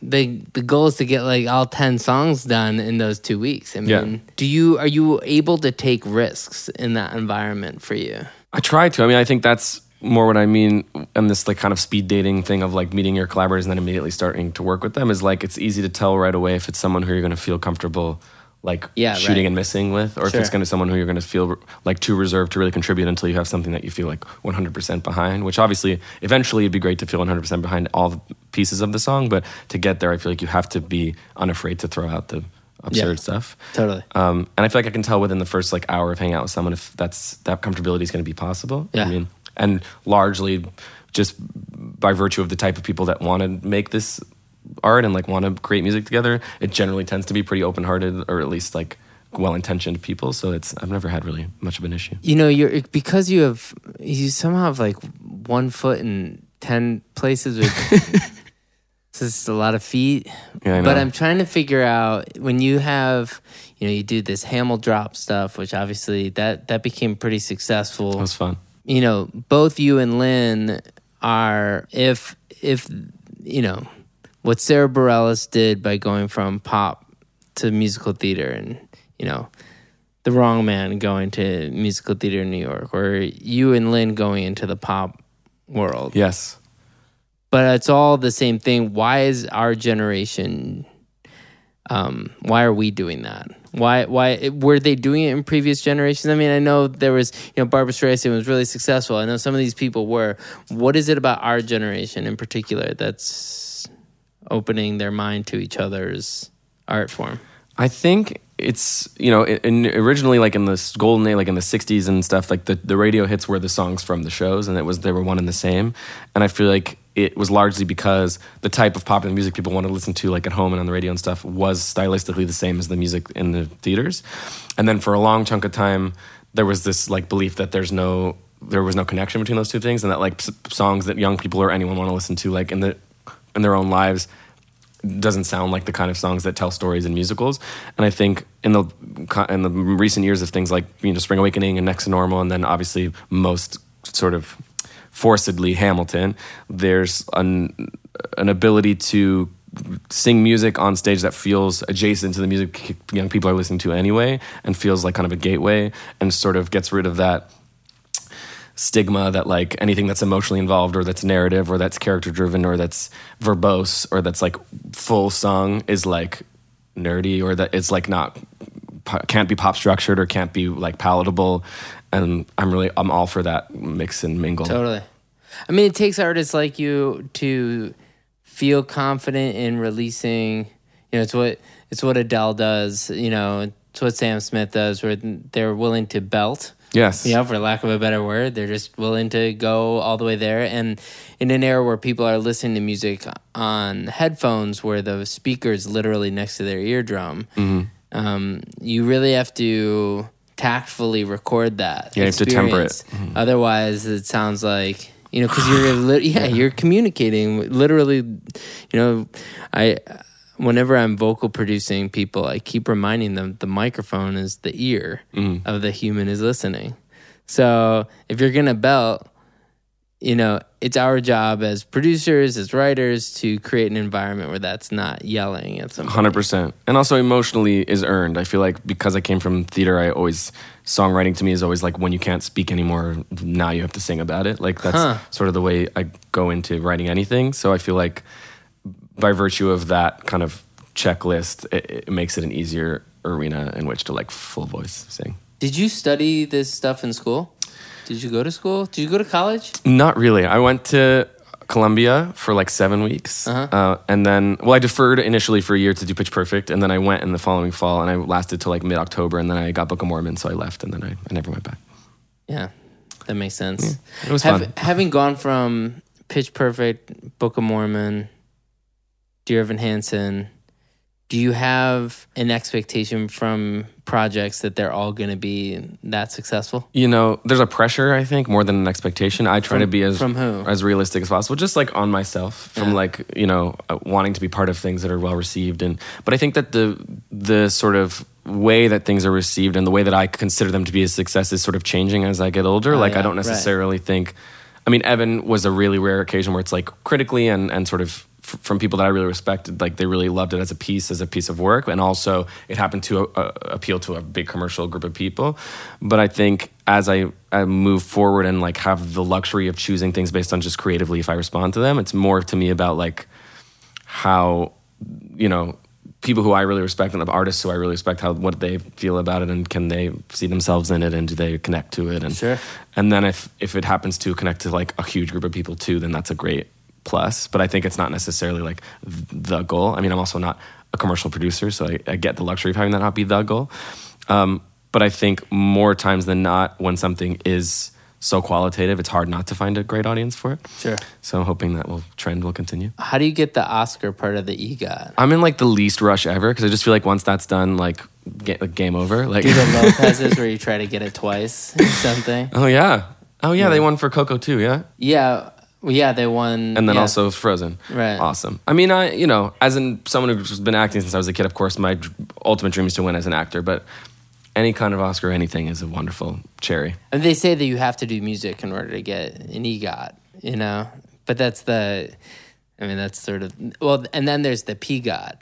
the the goal is to get like all 10 songs done in those two weeks i mean Yeah. do you are you able to take risks in that environment for you I try to. I mean, I think that's more what I mean and this like kind of speed dating thing of like meeting your collaborators and then immediately starting to work with them is like it's easy to tell right away if it's someone who you're going to feel comfortable like Yeah, shooting right. and missing with, or if it's going to be someone who you're going to feel like too reserved to really contribute until you have something that you feel like 100% behind. Which obviously, eventually, it'd be great to feel 100% behind all the pieces of the song, but to get there, I feel like you have to be unafraid to throw out the absurd stuff. Totally. Um, and I feel like I can tell within the first like hour of hanging out with someone if that's that comfortability is going to be possible. Yeah. I mean, and largely just by virtue of the type of people that want to make this art and like want to create music together, it generally tends to be pretty open hearted or at least like well intentioned people. So it's I've never had really much of an issue. you know you're because you have you somehow have like one foot in 10 places with it's a lot of feet Yeah, but i'm trying to figure out when you have you know you do this Hamildrop stuff which obviously that that became pretty successful It was fun. You know, both you and Lin are if if you know what Sara Bareilles did by going from pop to musical theater and you know the wrong man going to musical theater in New York or you and Lin going into the pop world. Yes. But it's all the same thing. Why is our generation um why are we doing that? Why why were they doing it in previous generations? I mean, I know there was, you know, Barbra Streisand was really successful. I know some of these people were. What is it about our generation in particular that's opening their mind to each other's art form? I think it's you know in, originally like in the golden age like in the 60s and stuff like the, the radio hits were the songs from the shows and it was they were one and the same and i feel like it was largely because the type of popular music people wanted to listen to like at home and on the radio and stuff was stylistically the same as the music in the theaters and then for a long chunk of time there was this like belief that there's no there was no connection between those two things and that like songs that young people or anyone want to listen to like in the in their own lives doesn't sound like the kind of songs that tell stories in musicals. And I think in the in the recent years of things like you know Spring Awakening and Next to Normal, and then obviously most sort of forcedly Hamilton, there's an an ability to sing music on stage that feels adjacent to the music young people are listening to anyway and feels like kind of a gateway and sort of gets rid of that stigma that like anything that's emotionally involved or that's narrative or that's character driven or that's verbose or that's like full song is like nerdy or that it's like not can't be pop structured or can't be like palatable and i'm really i'm all for that mix and mingle Totally. I mean, it takes artists like you to feel confident in releasing. You know, it's what it's what Adele does. You know, it's what Sam Smith does, where they're willing to belt. yes You know, for lack of a better word, they're just willing to go all the way there. And in an era where people are listening to music on headphones, where the speaker's literally next to their eardrum, Mm-hmm. um, you really have to tactfully record that. Yeah, you have to temper it. Mm-hmm. Otherwise, it sounds like you know because you're lit- yeah you're communicating literally. You know, I whenever I'm vocal producing people, I keep reminding them the microphone is the ear Mm-hmm. of the human is listening. So if you're gonna belt, you know, it's our job as producers, as writers, to create an environment where that's not yelling at somebody. Hundred percent, and also emotionally is earned. I feel like because I came from theater, I always songwriting to me is always like when you can't speak anymore, now you have to sing about it. Like that's Huh. sort of the way I go into writing anything. So I feel like by virtue of that kind of checklist, it, it makes it an easier arena in which to like full voice sing. Did you study this stuff in school? Did you go to school? Did you go to college? Not really. I went to Columbia for like seven weeks, uh and then well, I deferred initially for a year to do Pitch Perfect, and then I went in the following fall, and I lasted till like mid October, and then I got Book of Mormon, so I left, and then I, I never went back. Yeah, that makes sense. It was Have- fun. Having gone from Pitch Perfect, Book of Mormon, Dear Evan Hansen, do you have an expectation from projects that they're all going to be that successful? You know, there's a pressure, I think, more than an expectation. I try From- to be as from who? as realistic as possible, just like on myself, from Yeah. like you know uh, wanting to be part of things that are well received. And but I think that the the sort of way that things are received and the way that I consider them to be a success is sort of changing as I get older. Oh, like yeah, I don't right. necessarily think. I mean, Evan was a really rare occasion where it's like critically and and sort of f- from people that I really respected, like they really loved it as a piece, as a piece of work, and also it happened to uh, appeal to a big commercial group of people. But I think as I, I move forward and like have the luxury of choosing things based on just creatively if I respond to them, it's more to me about like how you know people who I really respect and the artists who I really respect how what they feel about it and can they see themselves in it and do they connect to it and Sure. and then if if it happens to connect to like a huge group of people too then that's a great plus but I think it's not necessarily like the goal I mean I'm also not a commercial producer so I, I get the luxury of having that not be the goal um, but I think more times than not when something is so qualitative it's hard not to find a great audience for it Sure. so I'm hoping that will trend will continue How do you get the Oscar part of the EGOT? I'm in like the least rush ever because I just feel like once that's done, like, ga- like game over. Like, Do the Lopez's where you try to get it twice or something? oh yeah, oh yeah, they won for Coco too, yeah, Yeah. Well, yeah, they won. and then yeah. also Frozen. Right. awesome. I mean, I you know, as in someone who's been acting since I was a kid, of course, my ultimate dream is to win as an actor, but any kind of Oscar, anything is a wonderful cherry. And they say that you have to do music in order to get an EGOT, you know? But that's the, I mean, that's sort of, well, and then there's the PGOT,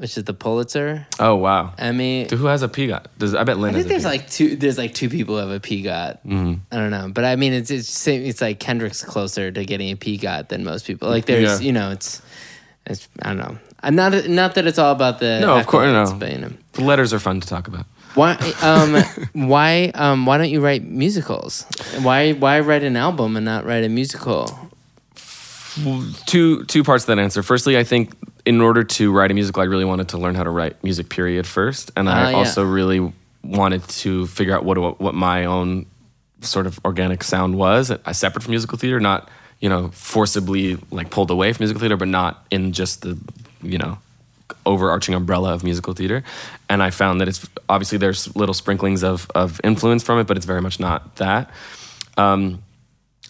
which is the Pulitzer, Oh wow, Emmy. who has a PGOT? Does I bet Lin I think there's like two, there's like two people who have a PGOT. Mm-hmm. I don't know. But I mean, it's, it's, it's like Kendrick's closer to getting a PGOT than most people. Like there's, Yeah. you know, it's, it's, I don't know. I'm not, not that it's all about the, No, of course, no. But, you know. The letters are fun to talk about. Why um why um why don't you write musicals? Why why write an album and not write a musical? two two parts to that answer. Firstly, I think in order to write a musical, I really wanted to learn how to write music. Period. First, and I yeah. also really wanted to figure out what what my own sort of organic sound was, I separate from musical theater, not you know forcibly like pulled away from musical theater, but not in just the you know overarching umbrella of musical theater. And I found that it's obviously there's little sprinklings of of influence from it, but it's very much not that. Um,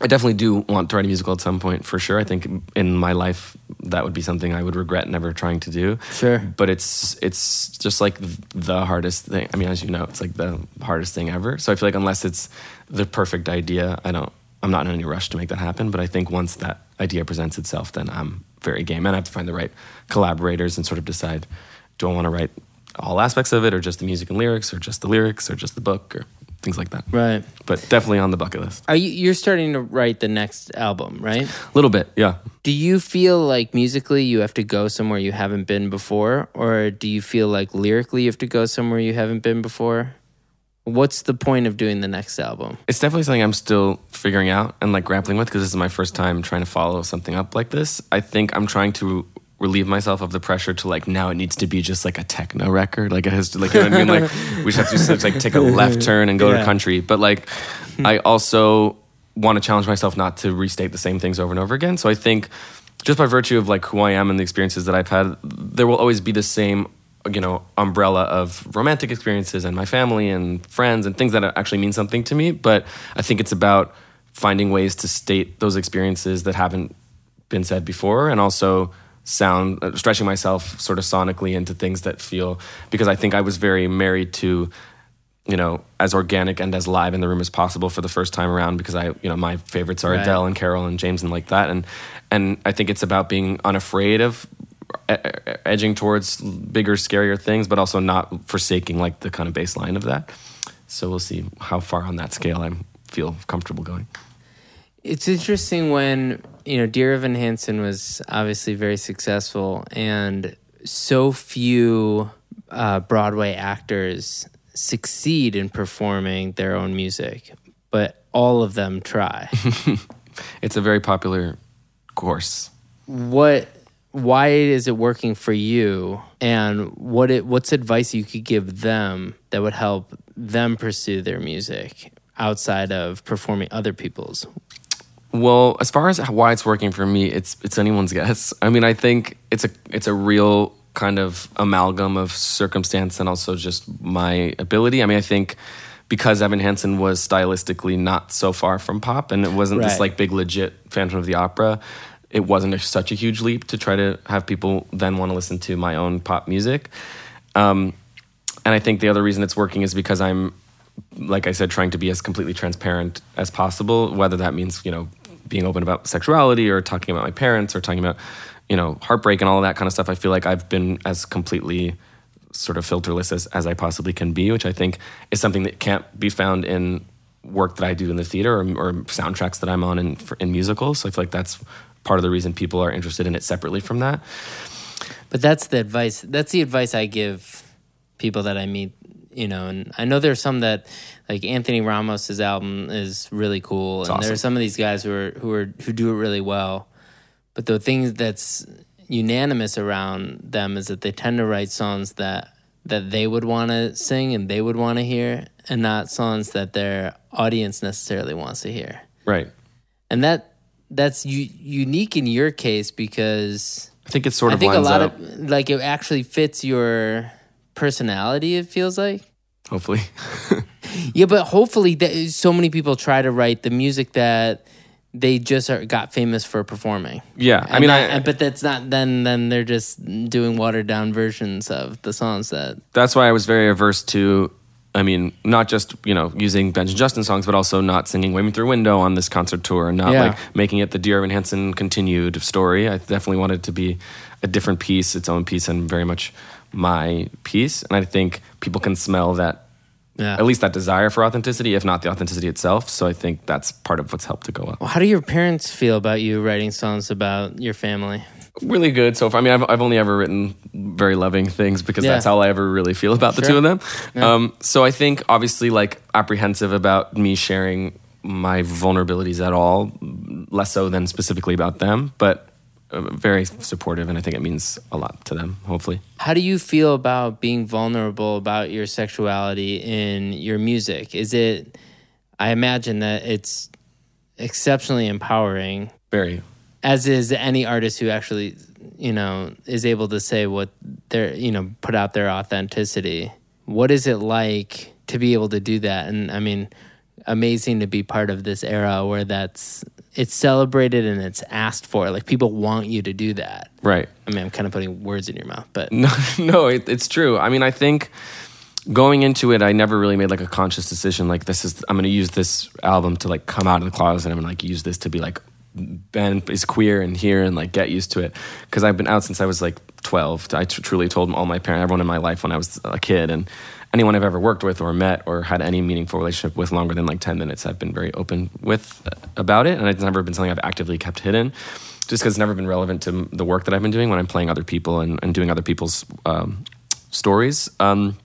I definitely do want to write a musical at some point for sure. I think in my life that would be something I would regret never trying to do. Sure. But it's it's just like the hardest thing. I mean, as you know, it's like the hardest thing ever. So I feel like unless it's the perfect idea, I don't I'm not in any rush to make that happen, but I think once that idea presents itself, then I'm very game and I have to find the right collaborators and sort of decide do I want to write all aspects of it or just the music and lyrics or just the lyrics or just the book or things like that. Right. But definitely on the bucket list. Are you you're starting to write the next album, right? A little bit, yeah. Do you feel like musically you have to go somewhere you haven't been before or do you feel like lyrically you have to go somewhere you haven't been before? What's the point of doing the next album? It's definitely something I'm still figuring out and like grappling with because this is my first time trying to follow something up like this. I think I'm trying to relieve myself of the pressure to like now it needs to be just like a techno record. Like it has to like you know what I mean? Like we just have to just, like take a left turn and go Yeah. to country. But like hmm. I also want to challenge myself not to restate the same things over and over again. So I think just by virtue of like who I am and the experiences that I've had there will always be the same you know umbrella of romantic experiences and my family and friends and things that actually mean something to me. But I think it's about finding ways to state those experiences that haven't been said before and also sound uh, stretching myself sort of sonically into things that feel because I think I was very married to you know as organic and as live in the room as possible for the first time around because I you know my favorites are Right. Adele and Carole and James and like that. And and I think it's about being unafraid of edging towards bigger scarier things but also not forsaking like the kind of baseline of that. So we'll see how far on that scale I feel comfortable going It's interesting when, you know, Dear Evan Hansen was obviously very successful and so few uh, Broadway actors succeed in performing their own music, but all of them try. it's a very popular course. What why is it working for you? And what it what's advice you could give them that would help them pursue their music outside of performing other people's Well, as far as why it's working for me, it's it's anyone's guess. I mean, I think it's a it's a real kind of amalgam of circumstance and also just my ability. I mean, I think because Evan Hansen was stylistically not so far from pop, and it wasn't this like big legit Phantom of the Opera. It wasn't a, such a huge leap to try to have people then want to listen to my own pop music. Um, and I think the other reason it's working is because I'm, like I said, trying to be as completely transparent as possible. Whether that means you know being open about sexuality or talking about my parents or talking about you know heartbreak and all that kind of stuff. I feel like I've been as completely sort of filterless as, as I possibly can be, which I think is something that can't be found in work that I do in the theater or, or soundtracks that I'm on in, for, in musicals. So I feel like that's part of the reason people are interested in it separately from that. But that's the advice. That's the advice I give people that I meet. You know, and I know there's some that like Anthony Ramos's album is really cool, and awesome. there are some of these guys who are who are who do it really well. But the thing that's unanimous around them is that they tend to write songs that that they would want to sing and they would want to hear, and not songs that their audience necessarily wants to hear. Right. And that that's u- unique in your case because I think it sort of I think a lot up. of like it actually fits your personality. It feels like. hopefully. Yeah, but hopefully, that, so many people try to write the music that they just are, got famous for performing. yeah. I mean, that- I, but that's not. Then, then they're just doing watered down versions of the songs that. that's why I was very averse to. I mean, not just you know using Benj and Justin songs, but also not singing "Waving Through a Window" on this concert tour, and not Yeah. like making it the Dear Evan Hansen continued story. I definitely wanted it to be a different piece, its own piece, and very much my piece. And I think people can smell that, Yeah. at least that desire for authenticity, if not the authenticity itself. So I think that's part of what's helped to go up. How do your parents feel about you writing songs about your family? really good so far. I mean, I've, I've only ever written very loving things because Yeah. that's how I ever really feel about the Sure. two of them. Um, so I think obviously like apprehensive about me sharing my vulnerabilities at all, less so than specifically about them, but Uh, very supportive, and I think it means a lot to them. Hopefully, How do you feel about being vulnerable about your sexuality in your music? Is it? I imagine that it's exceptionally empowering very. as is any artist who actually you know is able to say what they're you know put out their authenticity what is it like to be able to do that and i mean amazing to be part of this era where that's it's celebrated and it's asked for. Like people want you to do that. Right. I mean, I'm kind of putting words in your mouth, but No, no, it, it's true. I mean, I think going into it, I never really made like a conscious decision. Like, this is I'm going to use this album to like come out of the closet. and I'm going to like use this to be like Ben is queer and here and like get used to it because I've been out since I was like 12. I truly told all my parents, everyone in my life when I was a kid, and anyone I've ever worked with or met or had any meaningful relationship with longer than like 10 minutes, I've been very open with about it, and it's never been something I've actively kept hidden. Just because it's never been relevant to the work that I've been doing when I'm playing other people and, and doing other people's um, stories. Um,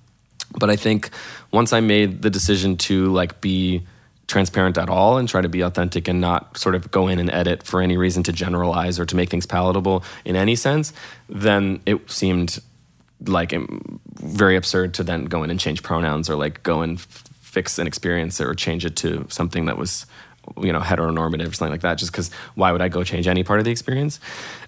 but I think once I made the decision to like be transparent at all and try to be authentic and not sort of go in and edit for any reason to generalize or to make things palatable in any sense, then it seemed like um, very absurd to then go in and change pronouns or like go and f- fix an experience or change it to something that was you know heteronormative or something like that just because why would i go change any part of the experience?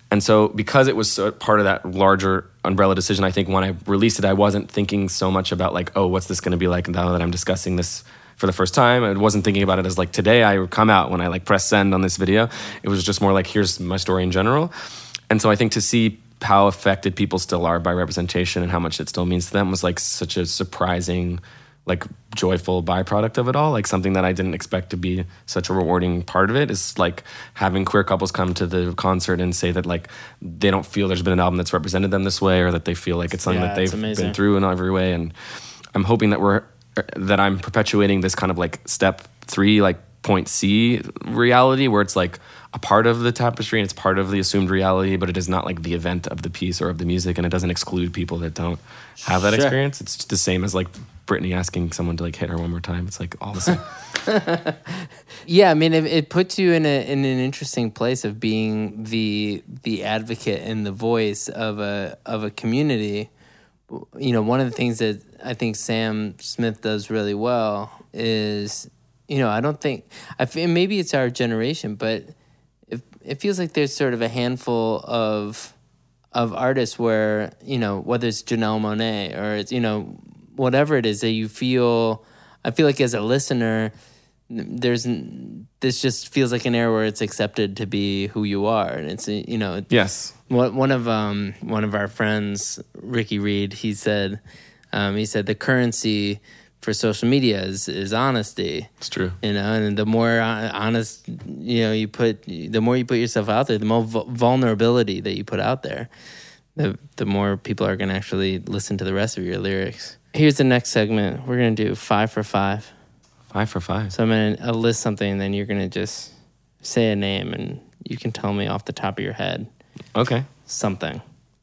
And so because it was so part of that larger umbrella decision i think when i released it i wasn't thinking so much about like oh what's this going to be like now that i'm discussing this for the first time? I wasn't thinking about it as like today i would come out when i like press send on this video. It was just more like here's my story in general. And so i think to see how affected people still are by representation and how much it still means to them was like such a surprising like joyful byproduct of it all. Like something that i didn't expect to be such a rewarding part of it is like having queer couples come to the concert and say that like they don't feel there's been an album that's represented them this way or that they feel like it's something Yeah, that they've been through in every way. And i'm hoping that we're that i'm perpetuating this kind of like step three like point c reality where it's like a part of the tapestry and it's part of the assumed reality but it is not like the event of the piece or of the music and it doesn't exclude people that don't have that Sure. experience it's the same as like Britney asking someone to like hit her one more time. It's like all the same. Yeah, I mean, it, it puts you in a in an interesting place of being the the advocate and the voice of a of a community. You know, one of the things that I think Sam Smith does really well is, you know, I don't think I feel maybe it's our generation, but it feels like there's sort of a handful of of artists where you know whether it's Janelle Monáe or it's you know whatever it is that you feel. I feel like as a listener, there's this just feels like an era where it's accepted to be who you are, and it's you know yes. one one of um one of our friends Ricky Reed he said um, he said the currency for social media is is honesty It's true. you know and the more honest you know you put the more you put yourself out there the more vulnerability that you put out there the the more people are going to actually listen to the rest of your lyrics here's the next segment we're going to do five for five Five for five. so i'm going to list something and then you're going to just say a name and you can tell me off the top of your head Okay. something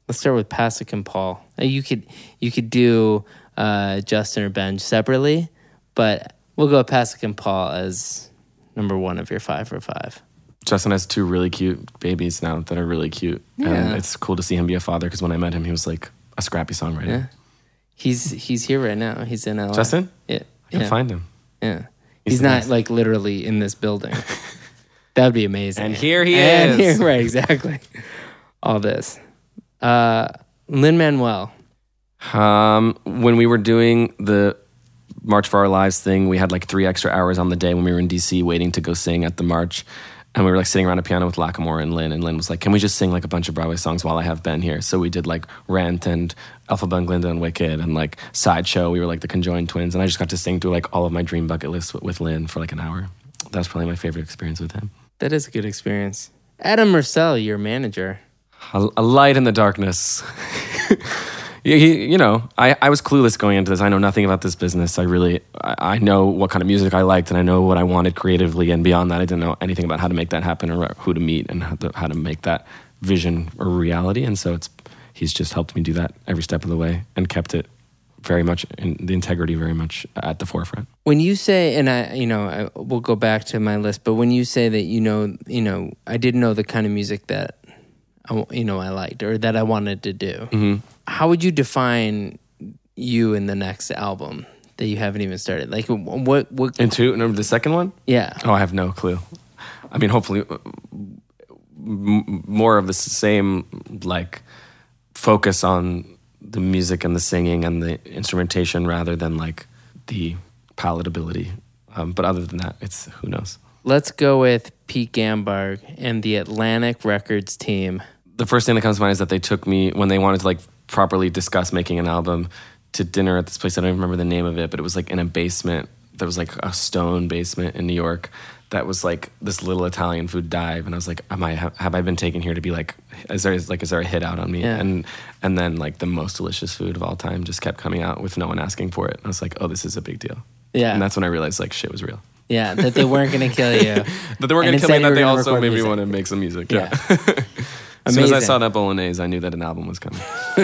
let's start with Pasek and Paul Uh, you could you could do uh, Justin or Ben separately but we'll go with Pasek and Paul as number one of your five for five Justin has two really cute babies now that are really cute. Yeah. And it's cool to see him be a father because when I met him, he was like a scrappy songwriter. Yeah. He's he's here right now. He's in LA. Justin? Yeah. I can yeah. find him. Yeah. He's He's, not best. like literally in this building. that would be amazing. And here he And is. here- right, exactly. All this. Uh Lin Manuel. Um, when we were doing the March for Our Lives thing, we had like three extra hours on the day when we were in DC waiting to go sing at the march. And we were like sitting around a piano with Lacamoire and Lin. And Lin was like, Can we just sing like a bunch of Broadway songs while I have Ben here? So we did like Rent and Alpha and Glinda and Wicked and like Sideshow. We were like the conjoined twins. And I just got to sing through like all of my dream bucket lists with, with Lin for like an hour. That was probably my favorite experience with him. That is a good experience. Adam Mersel, your manager. a, a light in the darkness. He, you know, I, I was clueless going into this. I know nothing about this business. I really, I, I know what kind of music I liked and I know what I wanted creatively. And beyond that, I didn't know anything about how to make that happen or who to meet and how to, how to make that vision a reality. And so it's, he's just helped me do that every step of the way and kept it very much in the integrity very much at the forefront. When you say, and I, you know, I, we'll go back to my list, but when you say that, you know, you know, I didn't know the kind of music that, I, you know, I liked or that I wanted to do. How would you define you in the next album that you haven't even started? Like, what, what? And two, the second one? yeah, Oh, I have no clue. I mean, hopefully, m- more of the same like focus on the music and the singing and the instrumentation rather than like the palatability Um, but other than that, it's who knows. Let's go with Pete Ganbarg and the Atlantic Records team. The first thing that comes to mind is that they took me when they wanted to like properly discuss making an album to dinner at this place. I don't even remember the name of it, but it was like in a basement. There was like a stone basement in New York that was like this little Italian food dive, and I was like, "Am I have, have I been taken here to be like, is there like is there a hit out on me?" Yeah. And and then like the most delicious food of all time just kept coming out with no one asking for it. I was like, "Oh, this is a big deal." Yeah. and that's when I realized like shit was real. Yeah, that they weren't going to kill you. That they weren't And going to kill me. That they also made me want to make some music. Yeah. Yeah. as soon as I saw that bolognese, I knew that an album was coming.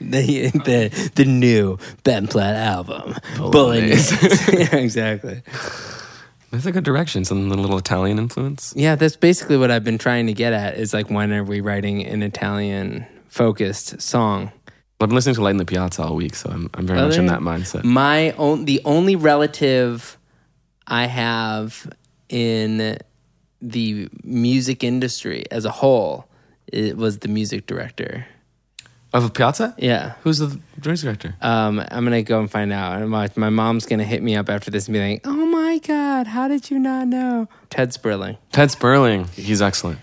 the, the the new Ben Platt album, Bolognese. Yeah, exactly. That's a good direction. Some little Italian influence. Yeah, that's basically what I've been trying to get at. Is like, when are we writing an Italian focused song? I've been listening to Light in the Piazza all week, so I'm, I'm very Oh, much in that mindset. My own, the only relative I have in the music industry as a whole it was the music director. Of a Piazza? Yeah. Who's the music director? Um, I'm gonna go and find out. And my, my mom's gonna hit me up after this and be like, "Oh my god, how did you not know?" Ted Sperling. Ted Sperling. He's excellent.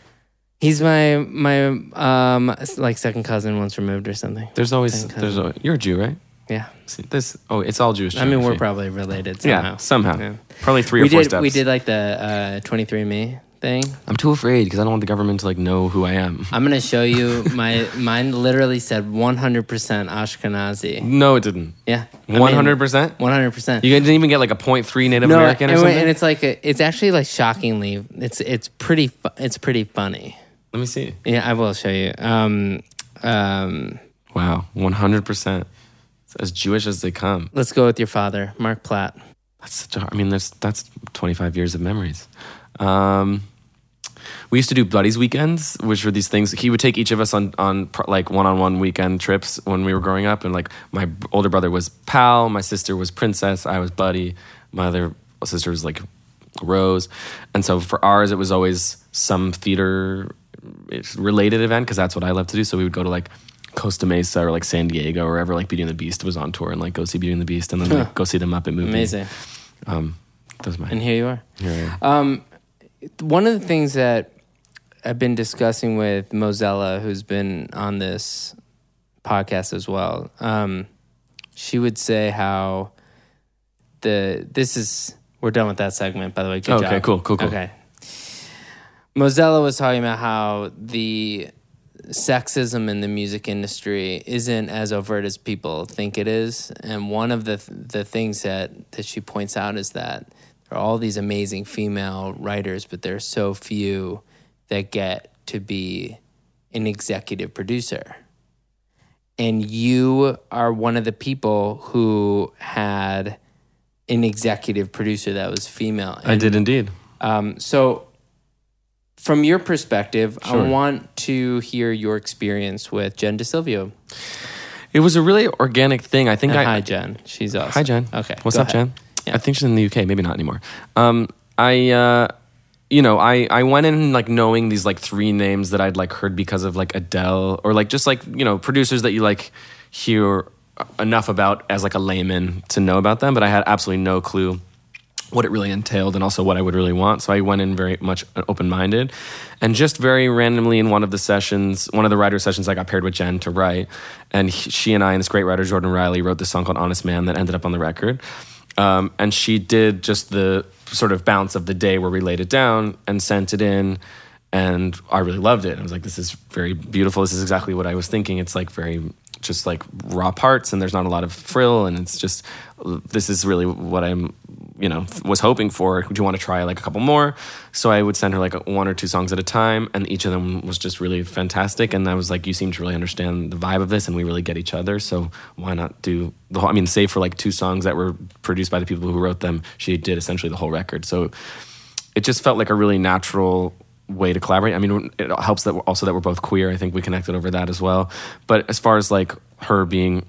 He's my my um like second cousin once removed or something. There's always there's cousin. a, you're a Jew, right? Yeah. See, this oh, it's all Jewish. I mean, we're probably related somehow. yeah somehow. Yeah. Probably three we or four did steps. we did like the uh, 23andMe thing. I'm too afraid because I don't want the government to like know who I am. I'm gonna show you my mine. Literally said 100% Ashkenazi. No, it didn't. Yeah, 100. percent 100. percent You didn't even get like a 0.3 Native No, American or and, something. and it's like a, it's actually like shockingly it's it's pretty fu- it's pretty funny. Let me see. Yeah, I will show you. Um, um, Wow, 100. percent As Jewish as they come. let's go with your father, Mark Platt. That's such a. I mean, there's that's 25 years of memories. Um, we used to do buddies weekends, which were these things. He would take each of us on on like one on one weekend trips when we were growing up, and like my older brother was Pal, my sister was Princess, I was Buddy, my other sister was like Rose, and so for ours it was always some theater related event because that's what I love to do. So we would go to like. Costa Mesa or like San Diego or wherever like Beauty and the Beast was on tour and like go see Beauty and the Beast and then like, go see the Muppet movie. Amazing. Um, are my And here you are. here I am. Um, one of the things that I've been discussing with Mozella, who's been on this podcast as well, um, she would say how the this is we're done with that segment. By the way, good Okay, job. cool, cool, cool. Okay. Mozella was talking about how the sexism in the music industry isn't as overt as people think it is, and one of the the things that that she points out is that are all these amazing female writers, but there are so few that get to be an executive producer. And you are one of the people who had an executive producer that was female. I did indeed. Um, so, from your perspective, I want to hear your experience with Jen Decilveo. It was a really organic thing. I think And I. hi, Jen. She's awesome. Hi, Jen. Okay. What's up, ahead. Jen? Yeah. I think she's in the UK. Maybe not anymore. Um, I, uh, you know, I, I went in like knowing these like three names that I'd like heard because of like Adele or like just like you know producers that you like hear enough about as like a layman to know about them, but I had absolutely no clue what it really entailed and also what I would really want. So I went in very much open minded. And just very randomly in one of the sessions, one of the writer sessions, I got paired with Jen to write. And he, she and I and this great writer, Jordan Riley, wrote this song called Honest Man that ended up on the record. Um, and she did just the sort of bounce of the day where we laid it down and sent it in. And I really loved it. I was like, this is very beautiful. This is exactly what I was thinking. It's like very just like raw parts and there's not a lot of frill and it's just this is really what I'm you know was hoping for do you want to try like a couple more so I would send her like one or two songs at a time and each of them was just really fantastic and I was like you seem to really understand the vibe of this and we really get each other so why not do the whole I mean save for like two songs that were produced by the people who wrote them she did essentially the whole record so it just felt like a really natural way to collaborate. I mean, it helps that also that we're both queer. I think we connected over that as well. But as far as like her being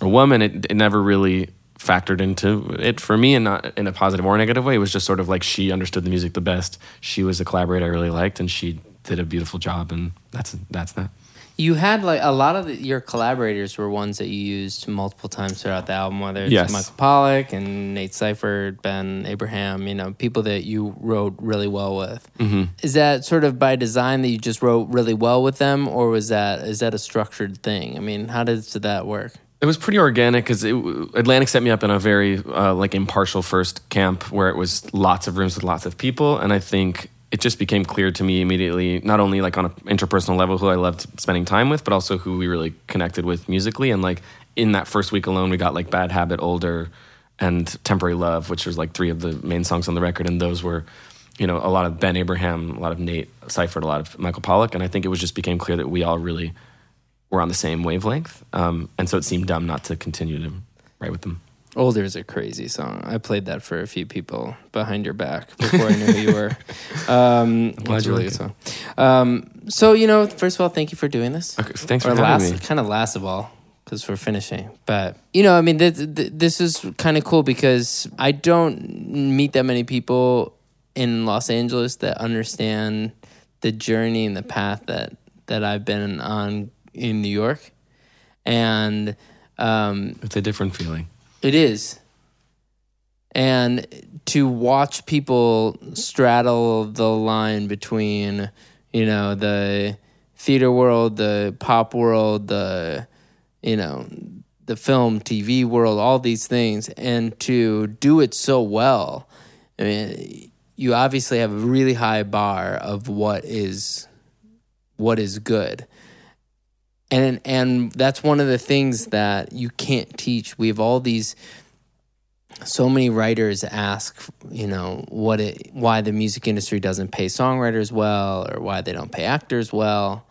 a woman, it, it never really factored into it for me and not in a positive or negative way. It was just sort of like she understood the music the best. She was a collaborator I really liked and she did a beautiful job and that's that's that. You had like a lot of the, your collaborators were ones that you used multiple times throughout the album, whether it's Yes. Michael Pollack and Nate Cyphert, Ben Abraham, you know, people that you wrote really well with. Mm-hmm. Is that sort of by design that you just wrote really well with them, or was that is that a structured thing? I mean, how does that work? It was pretty organic because Atlantic set me up in a very uh, like impartial first camp where it was lots of rooms with lots of people, and I think it just became clear to me immediately, not only like on an interpersonal level, who I loved spending time with, but also who we really connected with musically. And like in that first week alone, we got like Bad Habit, Older, and Temporary Love, which was like three of the main songs on the record, and those were. You know, a lot of Ben Abraham, a lot of Nate Cyphert, a lot of Michael Pollack, and I think it was just became clear that we all really were on the same wavelength. Um, and so it seemed dumb not to continue to write with them. Older is a crazy song. I played that for a few people behind your back before I knew who you were. Um, Glad you really like good song. Um, so you know, first of all, thank you for doing this. Okay, thanks or for having last, me. Kind of last of all, because we're finishing. But you know, I mean, this, this is kind of cool because I don't meet that many people in Los Angeles that understand the journey and the path that that I've been on in New York, and um, It's a different feeling. it is. And to watch people straddle the line between, you know, the theater world, the pop world, the, you know, the film, TV world, all these things, and to do it so well. I mean, you obviously have a really high bar of what is what is good and and that's one of the things that you can't teach. We have all these so many writers ask you know what it why the music industry doesn't pay songwriters well or why they don't pay actors well.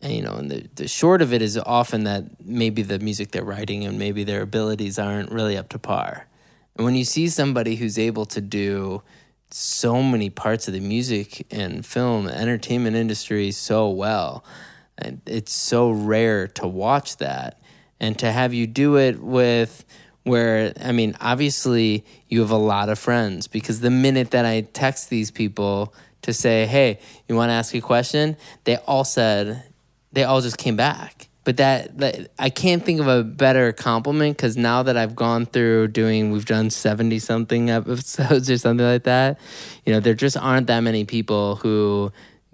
And you know and the, the short of it is often that maybe the music they're writing and maybe their abilities aren't really up to par. And when you see somebody who's able to do so many parts of the music and film entertainment industry so well and it's so rare to watch that and to have you do it with where i mean obviously you have a lot of friends because the minute that i text these people to say hey you want to ask a question? they all said they all just came back. But that, that i can't think of a better compliment because now that i've gone through doing we've done 70 something episodes or something like that you know there just aren't that many people who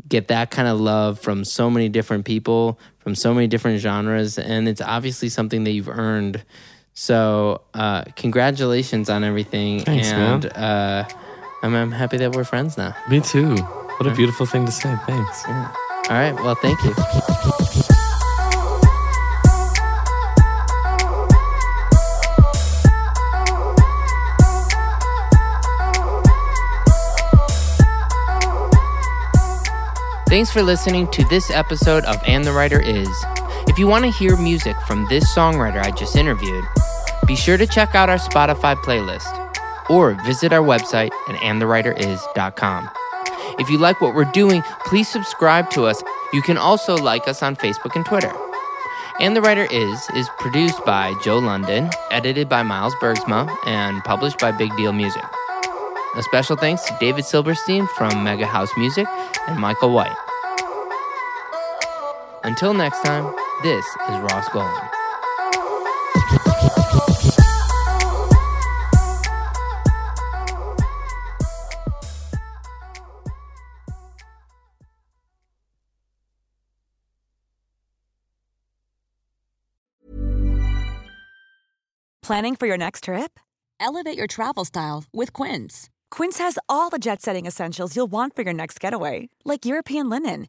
get that kind of love from so many different people from so many different genres and it's obviously something that you've earned so uh, congratulations on everything Thanks, and man. uh, I'm, I'm happy that we're friends now Me too. What a beautiful thing to say. Thanks. all right well thank you Thanks for listening to this episode of And the Writer Is. If you want to hear music from this songwriter I just interviewed, be sure to check out our Spotify playlist or visit our website at andthewriteris.com. If you like what we're doing, please subscribe to us. You can also like us on Facebook and Twitter. And the Writer Is is produced by Joe London, edited by Miles Bergsma, and published by Big Deal Music. A special thanks to David Silverstein from Mega House Music and Michael White. Until next time, this is Ross Golan. Planning for your next trip? Elevate your travel style with Quince. Quince has all the jet setting essentials you'll want for your next getaway, like European linen,